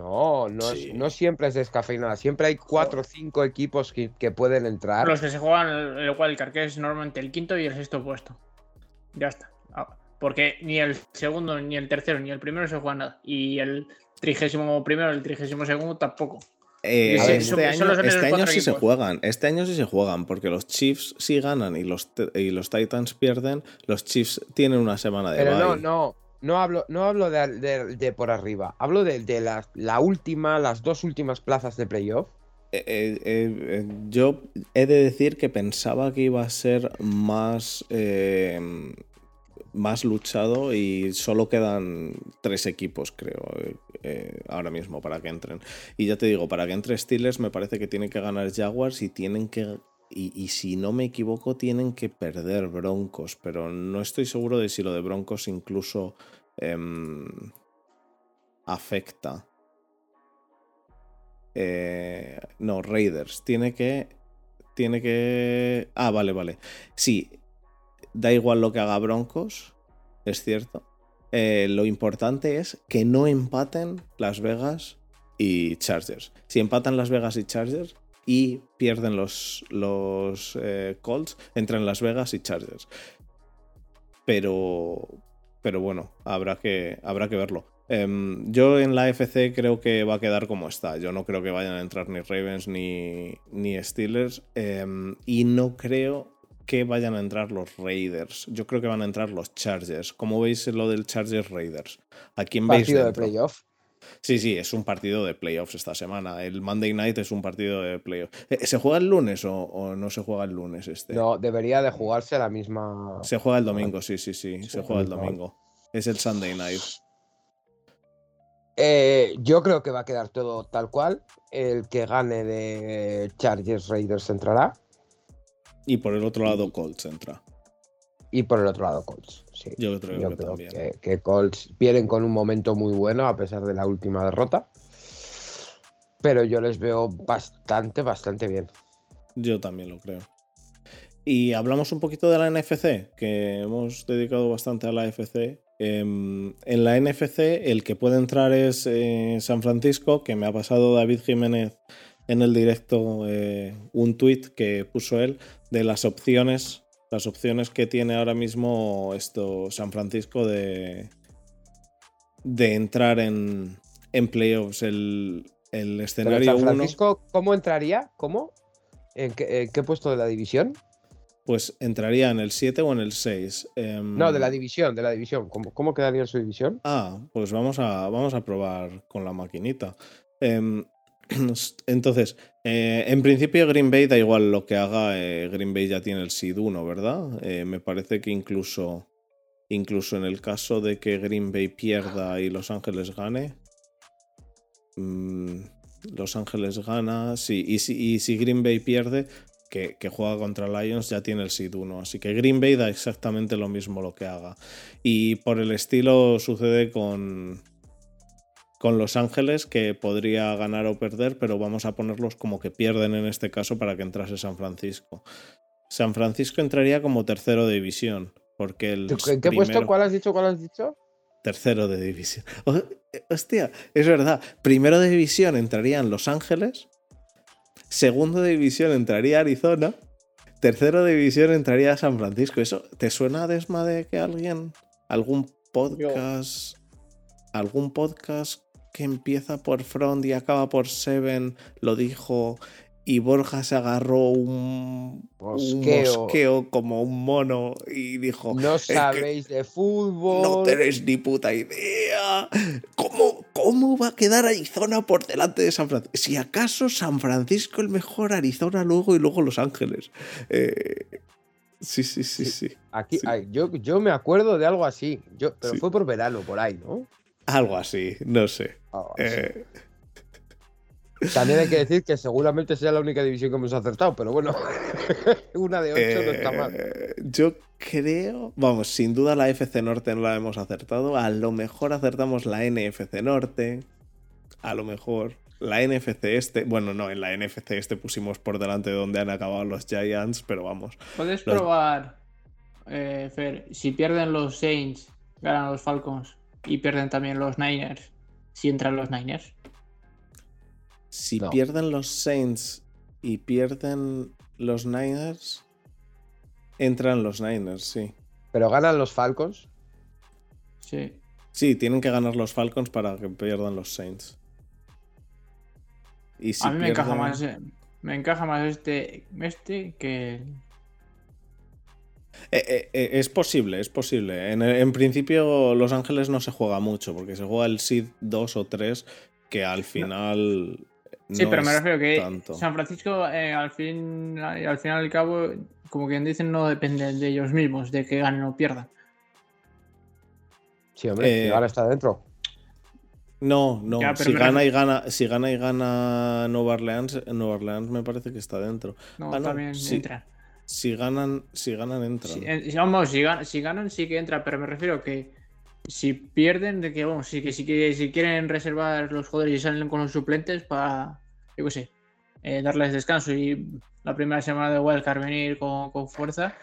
No, no, es- no siempre es descafeinada. Siempre hay cuatro o cinco equipos que, que pueden entrar. Los que se juegan el, el wildcard, que es normalmente el quinto y el sexto puesto. Ya está. Ah, porque ni el segundo, ni el tercero, ni el primero se juega nada. Y el trigésimo primero, el trigésimo segundo tampoco. Eh, Sí, este año, este año sí se juegan. Este año sí se juegan, porque los Chiefs sí ganan y los, te- y los Titans pierden. Los Chiefs tienen una semana de Pero bye. no, no hablo, no hablo de, de- por arriba. Hablo de, de la, la última, las dos últimas plazas de playoff. Eh, eh, eh, yo he de decir que pensaba que iba a ser más, más luchado y solo quedan tres equipos, creo, ahora mismo para que entren. Y ya te digo, para que entre Steelers me parece que tienen que ganar Jaguars y tienen que... Y, si no me equivoco, tienen que perder Broncos, pero no estoy seguro de si lo de Broncos incluso em, afecta. Eh, no, Raiders. Tiene que. Tiene que. Ah, vale, vale. Sí, da igual lo que haga Broncos, es cierto. Eh, lo importante es que no empaten Las Vegas y Chargers. Si empatan Las Vegas y Chargers y pierden los, los eh, Colts, entran Las Vegas y Chargers. Pero. Pero bueno, habrá que, habrá que verlo. Em, yo en la FC creo que va a quedar como está. Yo no creo que vayan a entrar ni Ravens ni, ni Steelers. em, y no creo que vayan a entrar los Raiders. Yo creo que van a entrar los Chargers. ¿Cómo veis lo del Chargers Raiders? ¿A quién veis Partido de dentro? playoff. Sí, sí, es un partido de playoffs esta semana. El Monday Night es un partido de playoffs. Eh, ¿Se juega el lunes o, o no se juega el lunes este? No, debería de jugarse la misma. Se juega el domingo, sí, sí, sí. Se juega el domingo. Es el Sunday Night. Eh, yo creo que va a quedar todo tal cual. El que gane de Chargers Raiders entrará. Y por el otro lado, Colts entra. Y por el otro lado, Colts. Sí. Yo creo Yo que creo también. que, que Colts vienen con un momento muy bueno a pesar de la última derrota. Pero yo les veo bastante, bastante bien. Yo también lo creo. Y hablamos un poquito de la NFC, que hemos dedicado bastante a la NFC. Em, en la NFC, el que puede entrar es eh, San Francisco, que me ha pasado David Jiménez en el directo eh, un tuit que puso él de las opciones, las opciones que tiene ahora mismo esto San Francisco de, de entrar en, en playoffs. El, el escenario San 1. Francisco, ¿cómo entraría? ¿Cómo? ¿En qué, en qué puesto de la división? Pues entraría en el 7 o en el 6. Em, No, de la división, de la división. ¿Cómo, cómo quedaría en su división? Ah, pues vamos a, vamos a probar con la maquinita. Em, entonces, eh, en principio Green Bay da igual lo que haga, eh, Green Bay ya tiene el seed 1, ¿verdad? Eh, me parece que incluso, incluso en el caso de que Green Bay pierda y Los Ángeles gane, mm, Los Ángeles gana, sí, y si, Green Bay pierde, que, que juega contra Lions, ya tiene el seed 1. Así que Green Bay da exactamente lo mismo lo que haga. Y por el estilo sucede con, con Los Ángeles, que podría ganar o perder, pero vamos a ponerlos como que pierden en este caso para que entrase San Francisco. San Francisco entraría como tercero de división, porque el ¿En qué puesto? ¿Cuál has dicho? ¿Cuál has dicho? Tercero de división. Oh, eh, hostia, es verdad. Primero de división entrarían Los Ángeles. Segundo de división entraría Arizona. Tercero de división entraría San Francisco. ¿Eso te suena, Desma, de que alguien, algún podcast, algún podcast que empieza por Front y acaba por Seven lo dijo y Borja se agarró un, un Mosqueo. mosqueo como un mono y dijo, No sabéis de fútbol. no tenéis ni puta idea. ¿Cómo, ¿Cómo va a quedar Arizona por delante de San Francisco? Si acaso San Francisco el mejor, Arizona luego y luego Los Ángeles. Eh, sí, sí, sí, sí. Aquí, Sí. yo, yo me acuerdo de algo así. Yo, pero Sí. fue por verano, por ahí, ¿no? Algo así, no sé. Algo así. Eh, También hay que decir que seguramente sea la única división que hemos acertado, pero bueno, una de ocho no está mal. eh, yo creo, vamos, sin duda la FC Norte no la hemos acertado. A lo mejor acertamos la NFC Norte. A lo mejor la NFC Este. Bueno, no, en la NFC Este pusimos por delante de donde han acabado los Giants, pero vamos. Puedes Los- probar, eh, Fer, si pierden los Saints, ganan los Falcons y pierden también los Niners, si entran los Niners. Si No. pierden los Saints y pierden los Niners, entran los Niners, sí. Pero ganan los Falcons. Sí. Sí, tienen que ganar los Falcons para que pierdan los Saints. Y si a mí me encaja más. eh, Me encaja más este, este que. Eh, eh, eh, es posible, es posible. En, en principio, Los Ángeles no se juega mucho, porque se juega el Seed 2 o 3, que al final. Sí, no pero me refiero que tanto. San Francisco, eh, al fin al final y al cabo, como quien dicen, no depende de ellos mismos, de que ganen o pierdan. Sí, hombre, Eh, si ahora está dentro. No, no. Ya, si gana refiero- y gana, si gana y gana Nueva Orleans, Nueva Orleans me parece que está dentro. No, Ah, no, también sí. entra. Si ganan, si ganan entran. Eh, vamos, si, gan- si ganan sí que entra, pero me refiero que si pierden, de que vamos, que, que si quieren reservar los jugadores y salen con los suplentes para, yo qué sé, eh, darles descanso y la primera semana de Wildcard venir con, con fuerza,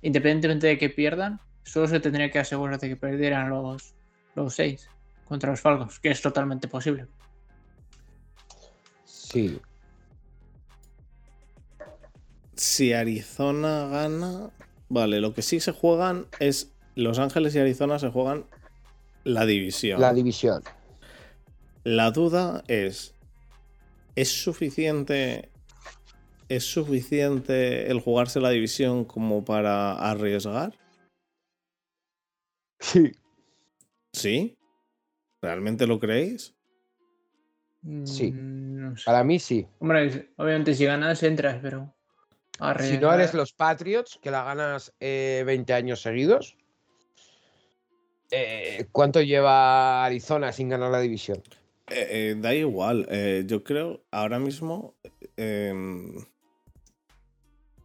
independientemente de que pierdan, solo se tendría que asegurar de que perdieran los, los seis contra los Falcons, que es totalmente posible. Sí. Si Arizona gana. Vale, lo que sí se juegan es. Los Ángeles y Arizona se juegan la división. La división. La duda es. ¿Es suficiente. ¿Es suficiente el jugarse la división como para arriesgar? Sí. ¿Sí? ¿Realmente lo creéis? Sí. Mm, no sé. Para mí sí. Hombre, obviamente si ganas entras, pero... Si no eres los Patriots, que la ganas eh, 20 años seguidos. eh, ¿Cuánto lleva Arizona sin ganar la división? Eh, eh, da igual. eh, yo creo ahora mismo. em,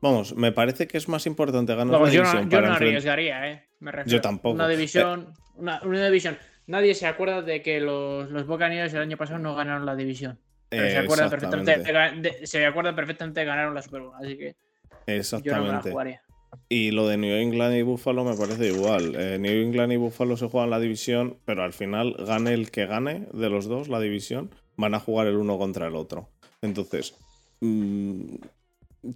vamos, me parece que es más importante ganar Vamos, la yo división no, yo para no arriesgaría, ¿eh? Me refiero. tampoco. Una división, una, una división. Nadie se acuerda de que los, los Buccaneers el año pasado no ganaron la división. Pero se acuerdan perfectamente, de, se acuerdan perfectamente de ganar la Super Bowl. Así que yo no me la Exactamente. jugaría. Y lo de New England y Buffalo me parece igual. Eh, New England y Buffalo se juegan la división, pero al final gane el que gane de los dos la división, van a jugar el uno contra el otro. Entonces, mm,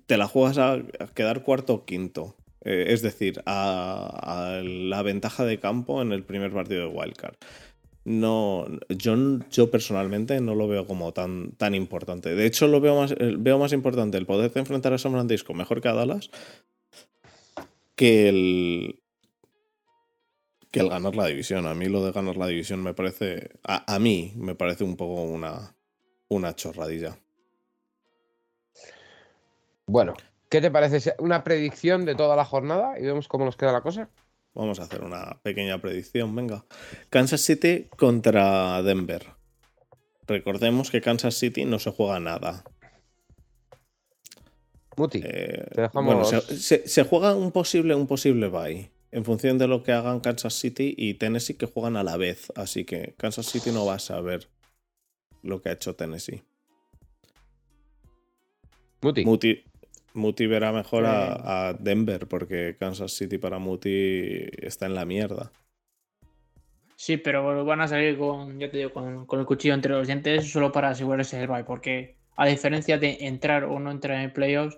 te la juegas a, a quedar cuarto o quinto. Eh, es decir, a, a la ventaja de campo en el primer partido de Wildcard. No, yo, yo personalmente no lo veo como tan, tan importante. De hecho, lo veo más, veo más importante el poder enfrentar a San Francisco mejor que a Dallas que el que el ganar la división. A mí lo de ganar la división me parece a, a mí me parece un poco una una chorradilla. Bueno, ¿qué te parece? ¿Una predicción de toda la jornada y vemos cómo nos queda la cosa? Vamos a hacer una pequeña predicción, venga. Kansas City contra Denver. Recordemos que Kansas City no se juega nada. Muti, Eh, Te dejamos- Bueno, se, se- se juega un posible, un posible bye. En función de lo que hagan Kansas City y Tennessee que juegan a la vez. Así que Kansas City no va a saber lo que ha hecho Tennessee. Muti. Muti, Muti verá mejor a Denver porque Kansas City para Muti está en la mierda. Sí, pero van a salir con, ya te digo, con, con el cuchillo entre los dientes solo para asegurarse el bye, porque a diferencia de entrar o no entrar en playoffs,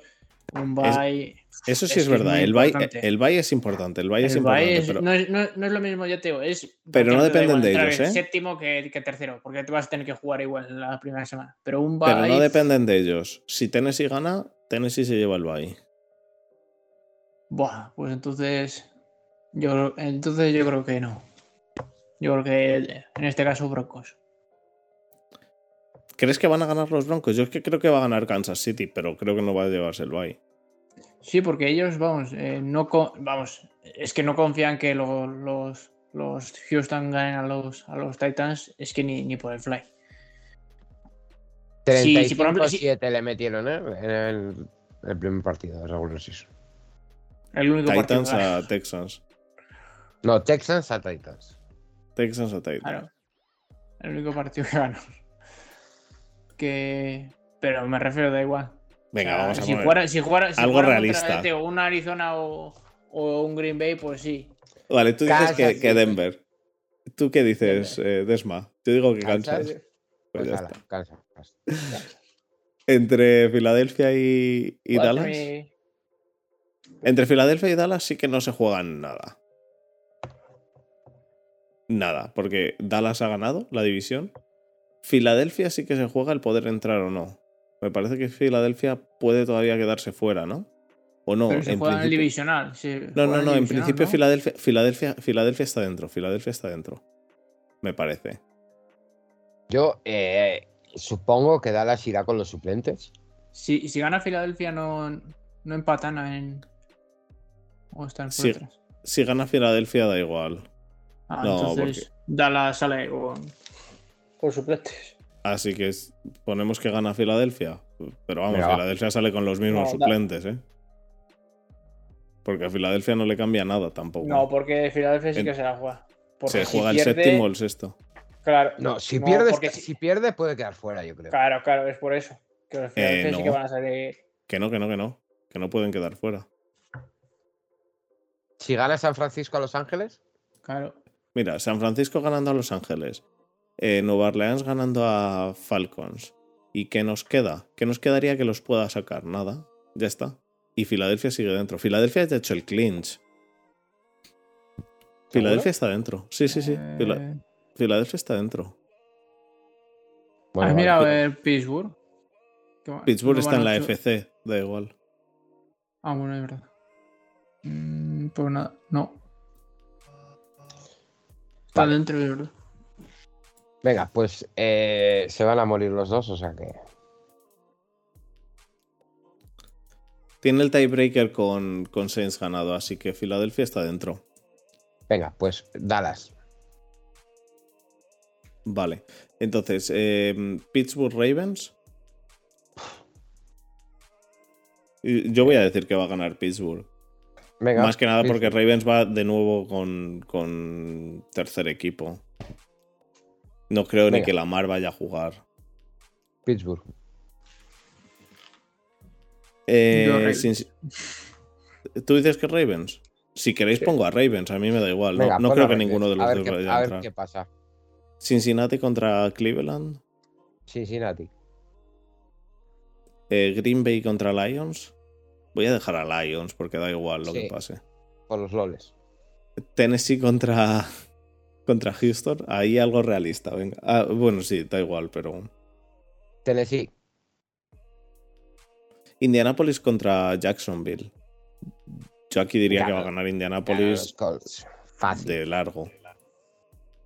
un Es- bye. Eso sí Es verdad. el, bye, importante. el bye es importante. El bye es el importante. es- pero no, es, no- no es lo mismo, ya te digo, es. Pero no dependen de ellos, ¿eh? Séptimo que, que tercero, porque te vas a tener que jugar igual la primera semana. Pero un pero bye. no dependen de ellos. Si Tennessee gana, Tennessee se lleva el bye. Buah, pues entonces. Yo, entonces yo creo que no. Yo creo que en este caso Broncos. ¿Crees que van a ganar los Broncos? Yo es que creo que va a ganar Kansas City, pero creo que no va a llevarse el bye. Sí, porque ellos, vamos, eh, no vamos, es que no confían que lo- los, los Houston ganen a los, a los Titans, es que ni, ni por el fly. Sí, sí, por ejemplo, sí. 35-7 le metieron ¿eh? en el, el primer partido de regular season. El único partido Titans a. Texans. No, Texans a Titans. Texans a Titans. Claro. El único partido que ganamos. Que. Pero me refiero, da igual. Venga, O sea, vamos a si poner. Fuera, si jugara, si algo fuera contra, realista. digo, un Arizona o, o un Green Bay, pues sí. Vale, tú dices que, Denver. ¿Tú qué dices, eh, Desma? Yo digo que Kansas. Kansas. Pues Pues ya ala, está. Kansas, Kansas. Entre Filadelfia y, y Igual Dallas. me- Entre Filadelfia y Dallas sí que no se juegan nada. nada, porque Dallas ha ganado la división. Filadelfia sí que se juega el poder entrar o no. Me parece que Filadelfia puede todavía quedarse fuera, ¿no? O no. Pero se en juega en el principio- divisional. se No, no, no. En principio ¿no? Filadelfia, Filadelfia, Filadelfia está dentro. Filadelfia está dentro. Me parece. Yo eh, supongo que Dallas irá con los suplentes. Si, si gana Filadelfia, no, no empatan en. O están detrás. Si gana Filadelfia da igual. Ah, No, entonces Dallas sale con, con suplentes. Así que es- ponemos que gana Filadelfia. Pero vamos. Filadelfia sale con los mismos No, suplentes, ¿eh? Porque a Filadelfia no le cambia nada tampoco. No, porque Filadelfia sí En- que se la juega. Porque Se si juega el pierde- séptimo o el sexto. Claro, No, si, pierde, porque si... pierde puede quedar fuera, yo creo. Claro, claro, es por eso. Que los Filadelfia sí no. que van a salir. Que no, que no, que no. Que no pueden quedar fuera. Si gana San Francisco a Los Ángeles, Claro. Mira, San Francisco ganando a Los Ángeles. Eh, Nueva Orleans ganando a Falcons. ¿Y qué nos queda? ¿Qué nos quedaría que los pueda sacar? Nada. Ya está. Y Filadelfia sigue dentro. Filadelfia ya ha hecho el clinch. Filadelfia está dentro. Sí, sí, sí. Fila- Eh, Filadelfia está dentro. bueno, ¿Has vale. mirado el Pittsburgh? Pittsburgh está en la FC. Da igual. Ah, bueno, es verdad. Mm, pues nada, no. Está Vale. dentro, es verdad. Venga, pues eh, se van a morir los dos, o sea que. Tiene el tiebreaker con, con Saints ganado, así que Filadelfia está dentro. Venga, pues Dallas. Vale. Entonces, eh, Pittsburgh Ravens. Yo voy a decir que va a ganar Pittsburgh. Venga. Más que nada porque. Ravens va de nuevo con, con tercer equipo. No creo ni que Lamar vaya a jugar. Pittsburgh. Eh, sin- ¿Tú dices que Ravens? Si queréis Sí. pongo a Ravens, a mí me da igual. No, Venga, no creo que Ravens. ninguno de los a ver dos qué, vaya a a ver entrar. qué pasa. Cincinnati contra Cleveland. Cincinnati. Eh, Green Bay contra Lions. Voy a dejar a Lions porque da igual lo Sí. que pase. Por los loles. Tennessee contra, contra Houston. Ahí algo realista, venga. Ah, bueno, sí, da igual, pero. Tennessee. Indianapolis contra Jacksonville. Yo aquí diría que va a Gana- ganar Indianapolis. Fácil. de largo.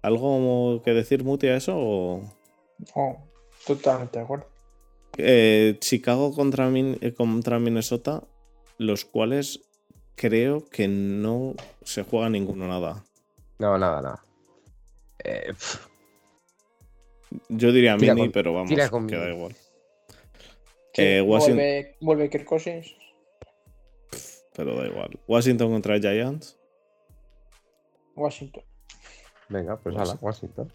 ¿Algo que decir, Muti, a eso? o- Oh, totalmente de acuerdo. Eh, Chicago contra, Min- eh, contra Minnesota, los cuales creo que no se juega ninguno nada. No, nada, nada. Eh, Yo diría Tira Mini, con- pero vamos, tira con que da Mini. igual. Sí, Eh, Washington- vuelve, vuelve Kirk Cousins. Pero da igual. Washington contra Giants. Washington. venga, pues Pues ala. Washington.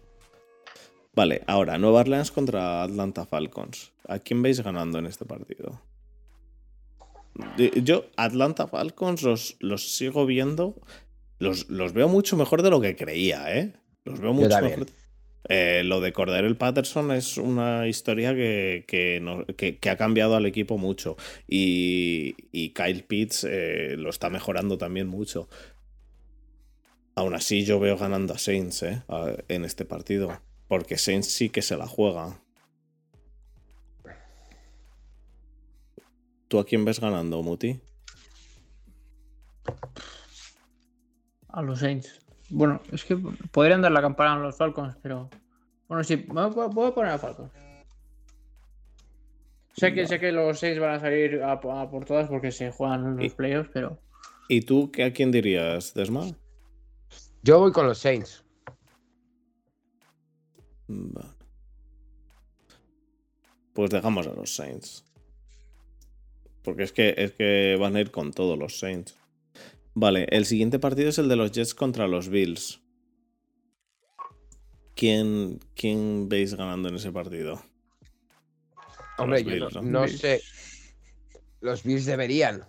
Vale, ahora, Nueva Orleans contra Atlanta Falcons. ¿A quién veis ganando en este partido? De- Yo, Atlanta Falcons, los, los sigo viendo. Los, los veo mucho mejor de lo que creía, ¿eh? Los veo mucho. Eh, lo de Cordero Patterson es una historia que, que, no- que- que ha cambiado al equipo mucho. Y, y Kyle Pitts eh, lo está mejorando también mucho. Aún así, yo veo ganando a Saints ¿eh? A- en este partido. Porque Saints sí que se la juega. ¿Tú a quién ves ganando, Muti? A los Saints. Bueno, es que podrían dar la campana a los Falcons, pero. Bueno, sí, voy a voy a poner a Falcons. Sé que, sé que los Saints van a salir a, a por todas porque se juegan los playoffs, pero. ¿Y tú qué- a quién dirías, Desma? Yo voy con los Saints. Vale. Pues dejamos a los Saints. Porque es que, es que van a ir con todos los Saints. Vale, el siguiente partido es el de los Jets contra los Bills. ¿Quién, quién veis ganando en ese partido? Hombre, yo Bills, no, ¿no? no Bills. sé. Los Bills deberían.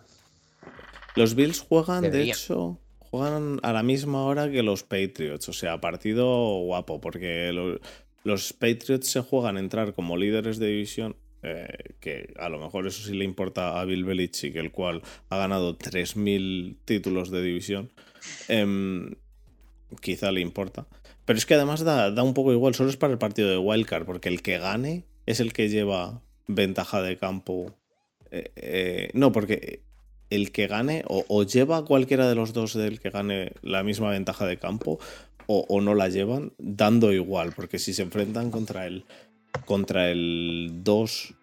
Los Bills juegan, de hecho, juegan a la misma hora que los Patriots. O sea, partido guapo, porque lo- los Patriots se juegan a entrar como líderes de división. Eh, que a lo mejor eso sí le importa a Bill Belichick, el cual ha ganado 3.000 títulos de división. Em, quizá le importa. Pero es que además da, da un poco igual, solo es para el partido de Wildcard, porque el que gane es el que lleva ventaja de campo. Eh, eh, no, porque el que gane o, lleva cualquiera de los dos del que gane la misma ventaja de campo o, no la llevan, dando igual, porque si se enfrentan contra el contra el 2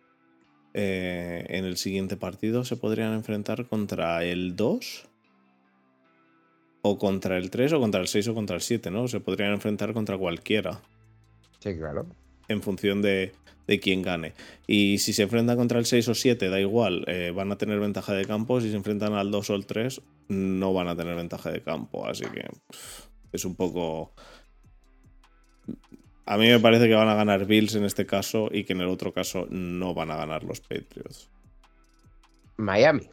eh, en el siguiente partido, se podrían enfrentar contra el 2 o contra el 3 o contra el 6 o contra el 7, ¿no? Se podrían enfrentar contra cualquiera. Sí, claro. En función de, de quién gane. Y si se enfrentan contra el 6 o 7, da igual, eh, van a tener ventaja de campo. Si se enfrentan al 2 o el 3, no van a tener ventaja de campo. Así que es un poco... A mí me parece que van a ganar Bills en este caso y que en el otro caso no van a ganar los Patriots. Miami.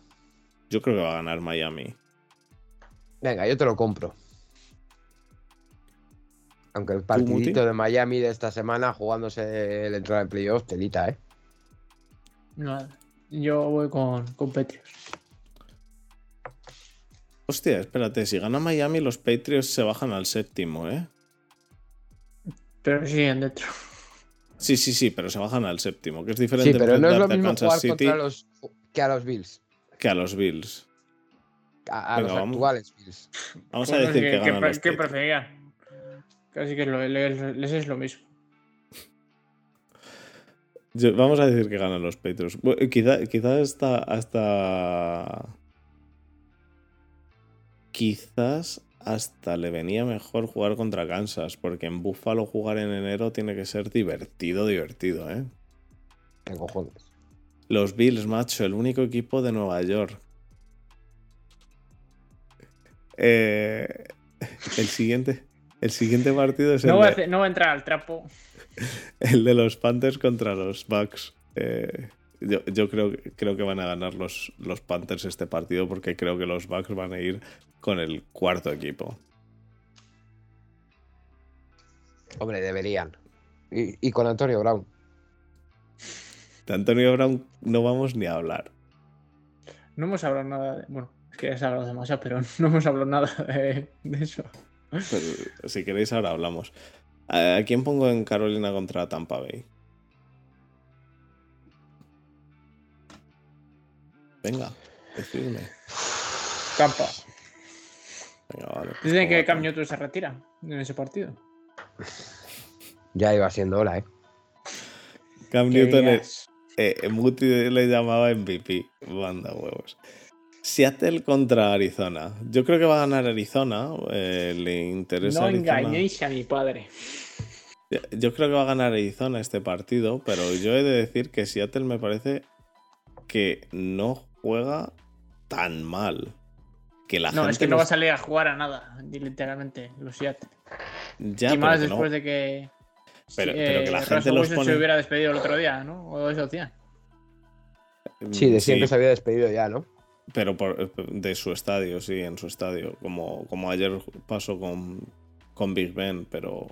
Yo creo que va a ganar Miami. Venga, yo te lo compro. Aunque el partidito de Miami de esta semana jugándose el entrada en playoff, telita, ¿eh? No, yo voy con, con Patriots. Hostia, espérate, si gana Miami, los Patriots se bajan al séptimo, ¿eh? Pero siguen dentro. Sí, sí, sí, pero se bajan al séptimo, que es diferente. Sí, pero no es lo mismo jugar contra los, que a los Bills. Que a los Bills. A, los actuales Bills. Vamos a decir que, ganan los ¿Qué prefería? Casi que les es lo mismo. vamos a decir que ganan los Patriots. quizá, quizá hasta, hasta. Quizás hasta le venía mejor jugar contra Kansas, porque en Buffalo jugar en enero tiene que ser divertido, divertido, ¿eh? ¿Qué cojones? Los Bills, macho, el único equipo de Nueva York. Eh, el siguiente. El siguiente partido es el. No, va, a, no va a entrar al trapo. El de los Panthers contra los Bucks. Eh, yo, creo, creo, que van a ganar los, los, Panthers este partido porque creo que los Bucks van a ir con el cuarto equipo. Hombre, deberían. Y, con Antonio Brown. De Antonio Brown no vamos ni a hablar. No hemos hablado nada de. Bueno, es que has hablado demasiado, pero no hemos hablado nada de eso si queréis, ahora hablamos. ¿A quién pongo en Carolina contra Tampa Bay? Venga, decidme. Tampa. Venga, vale. Dicen que Cam Newton se retira en ese partido. Ya iba siendo hora, ¿eh? Cam Newton es. Eh, Muti le llamaba MVP. Banda huevos. Seattle contra Arizona. Yo creo que va a ganar Arizona. Eh, le interesa. No engañéis a mi padre. Yo creo que va a ganar Arizona este partido, pero yo he de decir que Seattle me parece que no juega tan mal. Que la no, es que no va a salir a jugar a nada, literalmente, los Seattle. Ya, y más después de que. Pero, pero que la gente los pone... se hubiera despedido el otro día, ¿no? O eso hacía. Sí, decían que se había despedido ya, ¿no? Pero por, de su estadio, sí, en su estadio. Como, como ayer pasó con, con Big Ben, pero,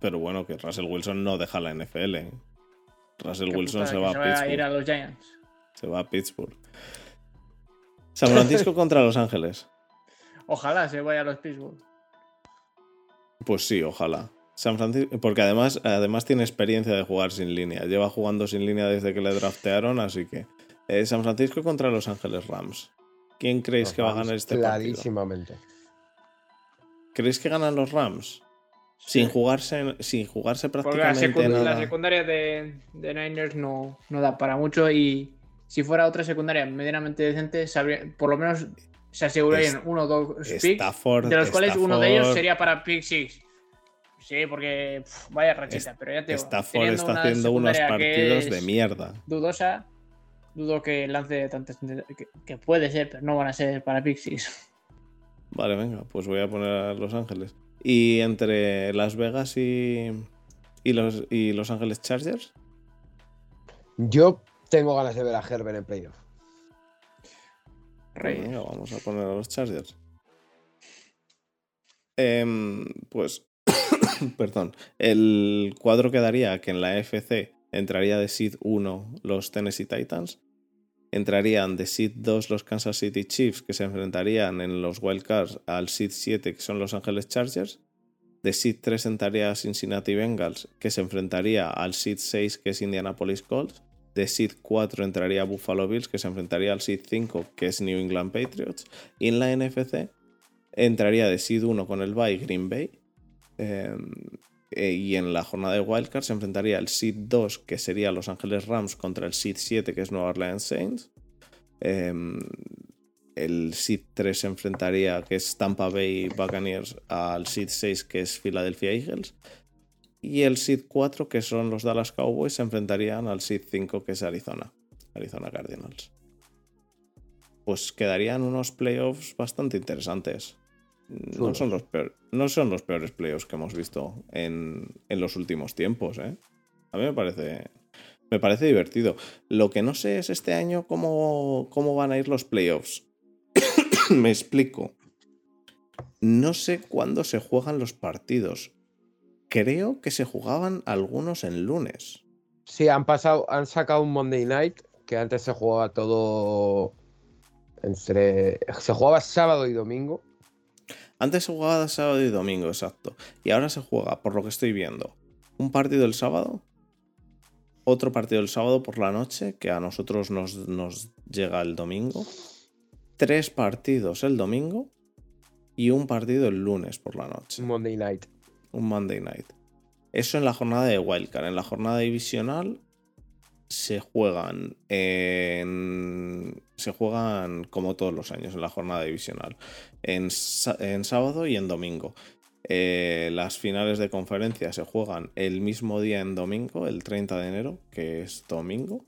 pero bueno, que Russell Wilson no deja la NFL. Russell Wilson se va, a Pittsburgh. ir a los Giants. Se va a Pittsburgh. San Francisco contra Los Ángeles. Ojalá se vaya a los Pittsburgh. Pues sí, ojalá. San Francisco, porque además, además tiene experiencia de jugar sin línea. Lleva jugando sin línea desde que le draftearon, así que eh, San Francisco contra Los Ángeles Rams. ¿Quién creéis que va a ganar este clarísimamente. partido? ¿Creéis que ganan los Rams? Sin jugarse, sin jugarse prácticamente Porque la, la secundaria de, Niners no, no, da para mucho y si fuera otra secundaria medianamente decente, por lo menos se asegurarían uno o dos picks, de los cuales uno de ellos sería para pick six. Sí, porque vaya rachita, pero ya te Stafford está haciendo unos partidos de mierda. Dudosa, dudo que lance tantas que, puede ser, pero no van a ser para Pixies. Vale, venga, pues voy a poner a Los Ángeles. ¿Y entre Las Vegas y, y, los, y Los Ángeles Chargers? Yo tengo ganas de ver a Herbert en playoff. Venga, vamos a poner a los Chargers. Em, pues, perdón, el cuadro quedaría que en la FC entraría de Seed 1 los Tennessee Titans, entrarían de Seed 2 los Kansas City Chiefs que se enfrentarían en los Wildcards al Seed 7 que son los Angeles Chargers De Seed 3 entraría Cincinnati Bengals, que se enfrentaría al Seed 6, que es Indianapolis Colts. De Seed 4 entraría Buffalo Bills, que se enfrentaría al Seed 5, que es New England Patriots. Y en la NFC entraría de Seed 1 con el Bay Green Bay. Em, eh, y en la jornada de Wildcard se enfrentaría el Seed 2, que sería Los Ángeles Rams, contra el Seed 7, que es Nueva Orleans Saints. Em, el Seed 3 se enfrentaría, que es Tampa Bay Buccaneers, al Seed 6, que es Philadelphia Eagles. Y el Seed 4, que son los Dallas Cowboys, se enfrentarían al Seed 5, que es Arizona, Arizona Cardinals. Pues quedarían unos playoffs bastante interesantes. No son, los no son los peores playoffs que hemos visto en, los últimos tiempos, ¿eh? A mí me parece, me parece divertido. Lo que no sé es este año cómo, cómo van a ir los playoffs. me explico. No sé cuándo se juegan los partidos. Creo que se jugaban algunos en lunes. Sí, han pasado, han sacado un Monday Night que antes se jugaba todo entre. Se jugaba sábado y domingo antes se jugaba sábado y domingo, exacto. Y ahora se juega, por lo que estoy viendo, un partido el sábado, otro partido el sábado por la noche, que a nosotros nos, nos llega el domingo, tres partidos el domingo y un partido el lunes por la noche. Monday night. Un Monday night. Eso en la jornada de Wildcard. En la jornada divisional se juegan se juegan como todos los años en la jornada divisional, en, sábado y en domingo. Eh, las finales de conferencia se juegan el mismo día en domingo, el 30 de enero, que es domingo,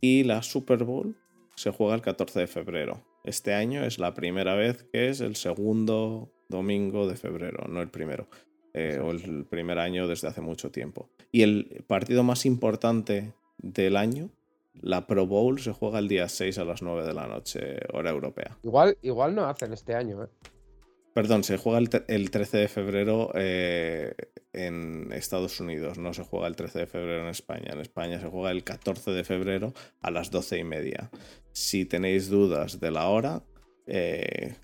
y la Super Bowl se juega el 14 de febrero. Este año es la primera vez que es el segundo domingo de febrero, no el primero. Eh, o el primer año desde hace mucho tiempo. Y el partido más importante del año, la Pro Bowl se juega el día 6 a las 9 de la noche, hora europea. Igual, igual no hacen este año, ¿eh? Perdón, se juega el, 13 de febrero eh, en Estados Unidos, no se juega el 13 de febrero en España. En España se juega el 14 de febrero a las 12 y media. Si tenéis dudas de la hora, eh,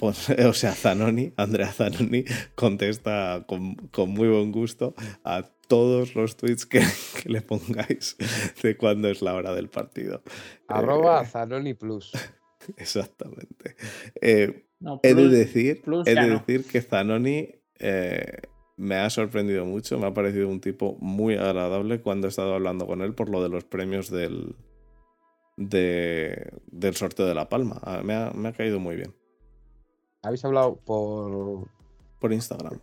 o sea, Zanoni, Andrea Zanoni, contesta con, con muy buen gusto a todos los tweets que, le pongáis de cuándo es la hora del partido. Arroba eh, Zanoni Plus. Exactamente. Eh, he de, decir, he de decir que Zanoni eh, me ha sorprendido mucho, me ha parecido un tipo muy agradable cuando he estado hablando con él por lo de los premios del, del sorteo de La Palma. Ah, me ha, me ha caído muy bien. ¿Habéis hablado por... Por Instagram.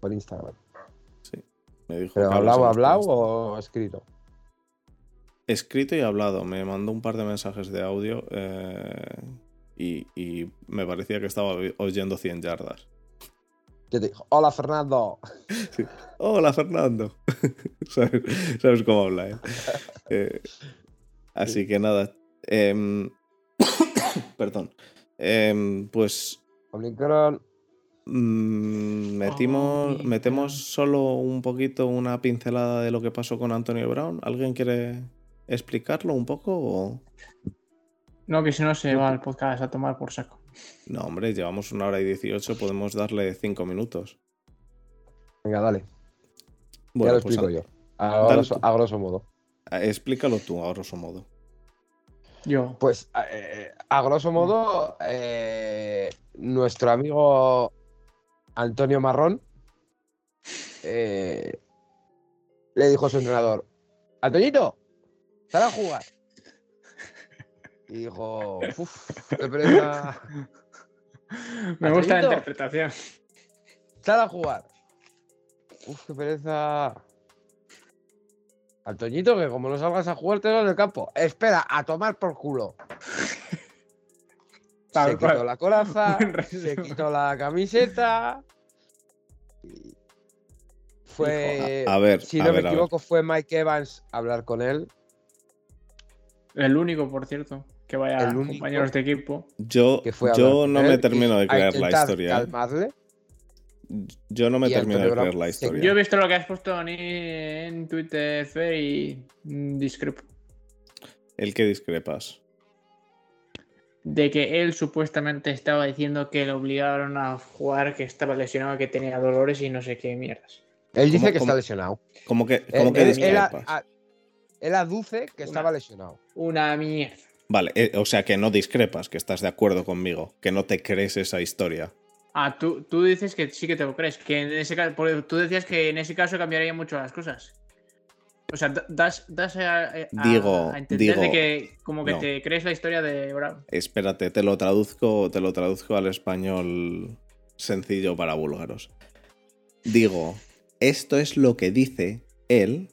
Por Instagram. Me dijo ¿Pero hablado, hablado o escrito? Escrito y hablado. Me mandó un par de mensajes de audio eh, y, me parecía que estaba oyendo 100 yardas. ¿Qué te dijo? Hola Fernando. Hola Fernando. ¿Sabes, cómo habla, eh? eh así que nada. Em, perdón. Em, pues. Mm, metimos, metemos solo un poquito una pincelada de lo que pasó con Antonio Brown. ¿Alguien quiere explicarlo un poco? No, que si no se va el podcast a tomar por saco. No, hombre, llevamos una hora y dieciocho, podemos darle cinco minutos. Venga, dale. ya lo pues explico yo. A grosso, modo. Explícalo tú, a grosso modo. Yo. Pues eh, a grosso modo, eh, nuestro amigo Antonio Marrón eh, le dijo a su entrenador, Antoñito, sal a jugar. Y dijo, uff, qué pereza. Me gusta la interpretación. Sal a jugar. Uf, qué pereza. Antoñito, que como no salgas a jugar, te vas del campo. Espera, a tomar por culo. se quitó la coraza, se quitó la camiseta. Fue, a, ver, si no me equivoco, fue Mike Evans a hablar con él. El único, por cierto, que vaya a compañeros de equipo. Yo, yo no me termino de creer la historia. ¿eh? Yo no me termino de creer la historia. Yo he visto lo que has puesto en Twitter, Fer, y discrepo. ¿El que discrepas? de que él supuestamente estaba diciendo que le obligaron a jugar, que estaba lesionado, que tenía dolores y no sé qué mierdas. Él dice ¿Cómo- que cómo- está lesionado. Como que, Él, como que él- él discrepas. a- a- él aduce que Una- estaba lesionado. Una mierda. Vale, eh, o sea que no discrepas, que estás de acuerdo conmigo, que no te crees esa historia. Ah, tú, tú dices que sí que te lo crees. Que en ese caso, porque tú decías que en ese caso cambiaría mucho las cosas. O sea, da- das, das a, a- Digo, a entender de que como que no. te crees la historia de Brown. Espérate, te lo traduzco, te lo traduzco al español sencillo para búlgaros. Digo, esto es lo que dice él,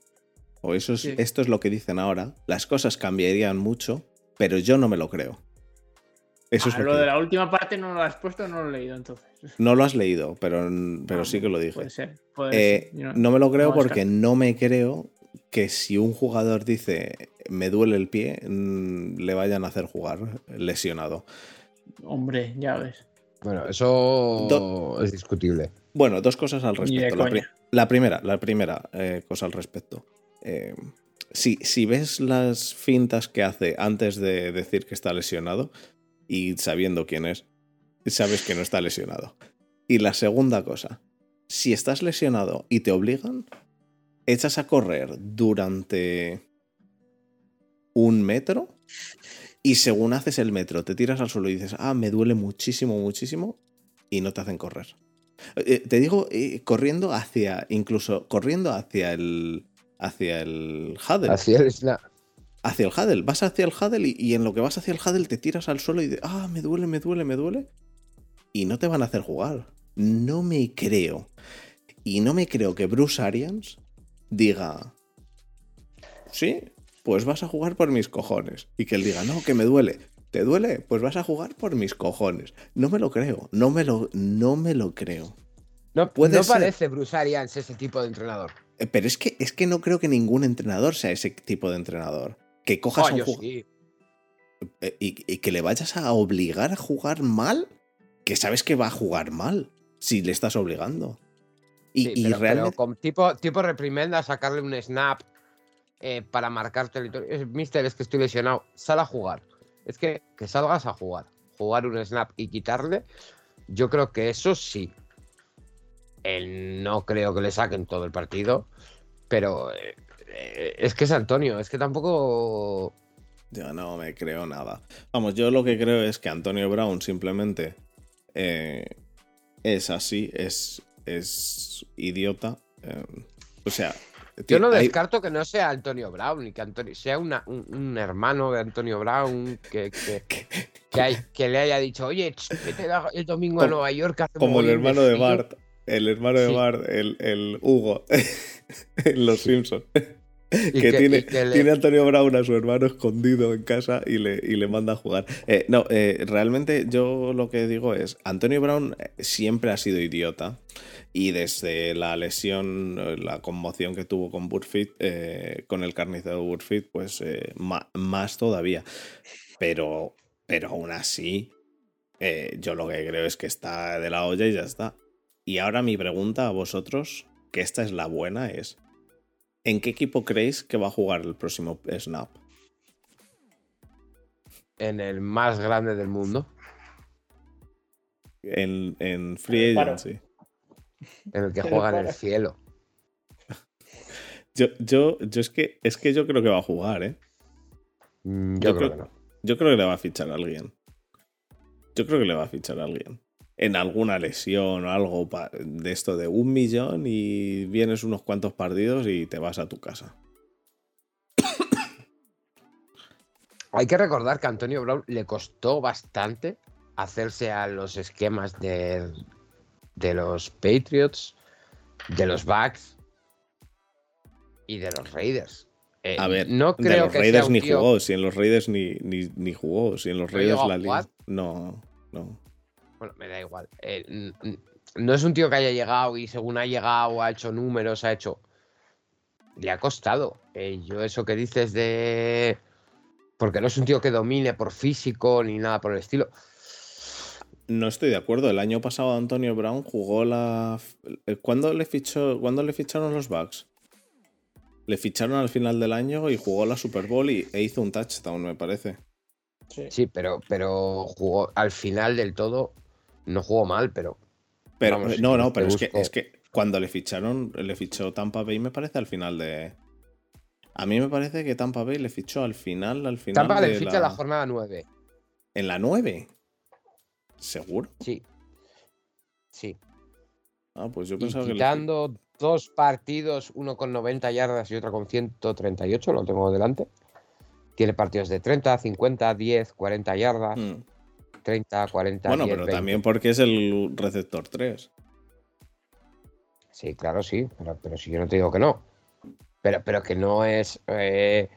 o eso es, Sí. esto es lo que dicen ahora. Las cosas cambiarían mucho, pero yo no me lo creo. Eso es Ah, lo lo que de la última parte no lo has puesto, no lo he leído entonces. no lo has leído, pero, pero Ah, sí que lo dije. Puede ser. puede Eh, ser. No me lo creo no porque no me creo que si un jugador dice me duele el pie, mm, le vayan a hacer jugar lesionado. Hombre, ya ves. Bueno, eso Do- es discutible. Bueno, dos cosas al respecto. La, pri- coña. la primera, la primera eh, cosa al respecto. Eh, si, si ves las fintas que hace antes de decir que está lesionado y sabiendo quién es, sabes que no está lesionado. Y la segunda cosa, si estás lesionado y te obligan, echas a correr durante un metro y según haces el metro te tiras al suelo y dices, ah, me duele muchísimo, muchísimo y no te hacen correr. Eh, te digo, eh, corriendo hacia, incluso corriendo hacia el, hacia el Huddle. Así es. la- Hacia el Huddle. Vas hacia el Huddle y, y en lo que vas hacia el Huddle te tiras al suelo y dices, ah, me duele, me duele, me duele. Y no te van a hacer jugar. No me creo. Y no me creo que Bruce Arians diga, sí, pues vas a jugar por mis cojones. Y que él diga, no, que me duele. ¿Te duele? Pues vas a jugar por mis cojones. No me lo creo. No me lo, no me lo creo. No, Puede no ser. parece Bruce Arians ese tipo de entrenador. Eh, Pero es que, es que no creo que ningún entrenador sea ese tipo de entrenador. Que cojas Oh, a un jugador sí. eh, y, y que le vayas a obligar a jugar mal, que sabes que va a jugar mal si le estás obligando. Y, Sí, y pero, pero realmente. con tipo, tipo reprimenda, sacarle un snap eh, para marcar territorio. Mister, es que estoy lesionado. Sal a jugar. Es que, que salgas a jugar. Jugar un snap y quitarle. Yo creo que eso sí. No creo que le saquen todo el partido. Pero eh, es que es Antonio. Es que tampoco. Yo no me creo nada. Vamos, yo lo que creo es que Antonio Brown simplemente eh, es así, es, es idiota. eh, o sea. Yo no hay- descarto que no sea Antonio Brown y que Antonio, sea una- un, un hermano de Antonio Brown que, que, que, hay- que le haya dicho, oye, vete el domingo a Nueva York. Como el hermano de frío". Bart. El hermano de Sí. Bart, el, el Hugo. en Los Simpsons. Que, tiene, y que le- tiene Antonio Brown a su hermano escondido en casa y le, y le manda a jugar. Eh, no, eh, realmente yo lo que digo es, Antonio Brown eh, siempre ha sido idiota y desde la lesión, la conmoción que tuvo con Burfit, eh, con el carnicero Burfit, pues ma- más todavía. Pero, pero aún así, yo lo que creo es que está de la olla y ya está. Y ahora mi pregunta a vosotros, que esta es la buena, es... ¿En qué equipo creéis que va a jugar el próximo Snap? En el más grande del mundo, En, en Free. Agency. en el que juega en el cielo. Yo, yo, yo es que es que yo creo que va a jugar, ¿eh? Mm, Yo Yo, creo, creo- que no. Yo creo que le va a fichar a alguien. Yo creo que le va a fichar a alguien. En alguna lesión o algo de esto de un millón y vienes unos cuantos partidos y te vas a tu casa. Hay que recordar que a Antonio Brown le costó bastante hacerse a los esquemas de, de los Patriots, de los Bucks y de los Raiders. Eh, A ver, no de creo los que Raiders sea un ni tío- jugó, si en los Raiders ni, ni, ni jugó, si en los ¿No Raiders la liga. No, no. Bueno, me da igual. Eh, no es un tío que haya llegado y según ha llegado ha hecho números, ha hecho... Le ha costado. Eh, yo eso que dices de... Porque no es un tío que domine por físico ni nada por el estilo. No estoy de acuerdo. El año pasado Antonio Brown jugó la. eh, ¿Cuándo le fichó? ¿Cuándo le ficharon los Bucks? Le ficharon al final del año y jugó la Super Bowl y, e hizo un touchdown, me parece. Sí. Sí, pero, pero jugó al final del todo. No jugó mal, pero. Pero, Vamos, no, no, pero es que, es que cuando le ficharon, le fichó Tampa Bay, me parece al final de. A mí me parece que Tampa Bay le fichó al final, al final. Tampa de le ficha la jornada 9. En la 9. ¿Seguro? Sí. Sí. Ah, pues yo Y pensaba que. fi- quitando dos partidos, uno con 90 yardas y otro con 138, lo tengo delante. Tiene partidos de 30, 50, 10, 40 yardas, Mm. 30, 40, Bueno, 10, pero 20. también porque es el receptor 3. Sí, claro, sí, pero, pero si yo no te digo que no. Pero, pero que no es. eh,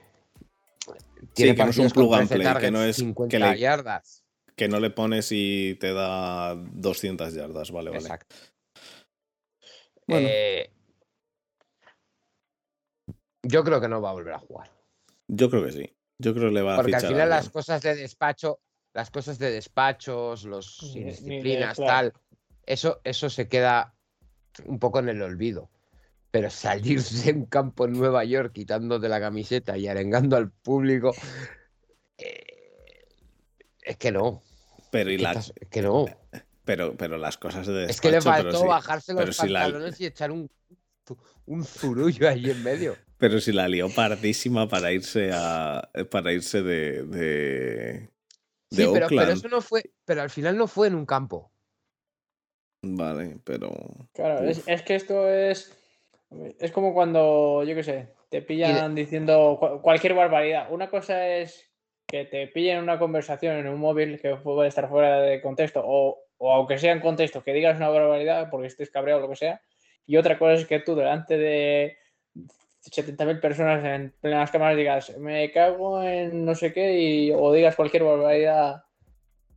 que no es un plug and 13 play, que targets, no es que 50 le- yardas. Que no le pones y te da 200 yardas, vale, vale. Exacto. Bueno. Eh, yo creo que no va a volver a jugar. Yo creo que sí. Yo creo que le va a Porque al final a las cosas de despacho, las cosas de despachos, los Ni- ni de- disciplinas, claro. tal, eso, eso se queda un poco en el olvido. Pero salir de un campo en Nueva York quitándote la camiseta y arengando al público, eh, es que no. Pero, y que la- estás- es que no. pero, pero las cosas de Es que le despacho, pero faltó bajarse pero los si la- pantalones y echar un, un zurullo ahí en medio. Pero si la lió pardísima para irse a. para irse de. de. De Sí, pero, eso no fue. Pero al final no fue en un campo. Vale, pero. Claro, es, es que esto es. Es como cuando, yo qué sé, te pillan diciendo cu- cualquier barbaridad. Una cosa es que te pillen en una conversación en un móvil que puede estar fuera de contexto, o, o aunque sea en contexto, que digas una barbaridad porque estés cabreado o lo que sea. Y otra cosa es que tú, delante de 70.000 personas en plenas cámaras, digas, me cago en no sé qué, y, o digas cualquier barbaridad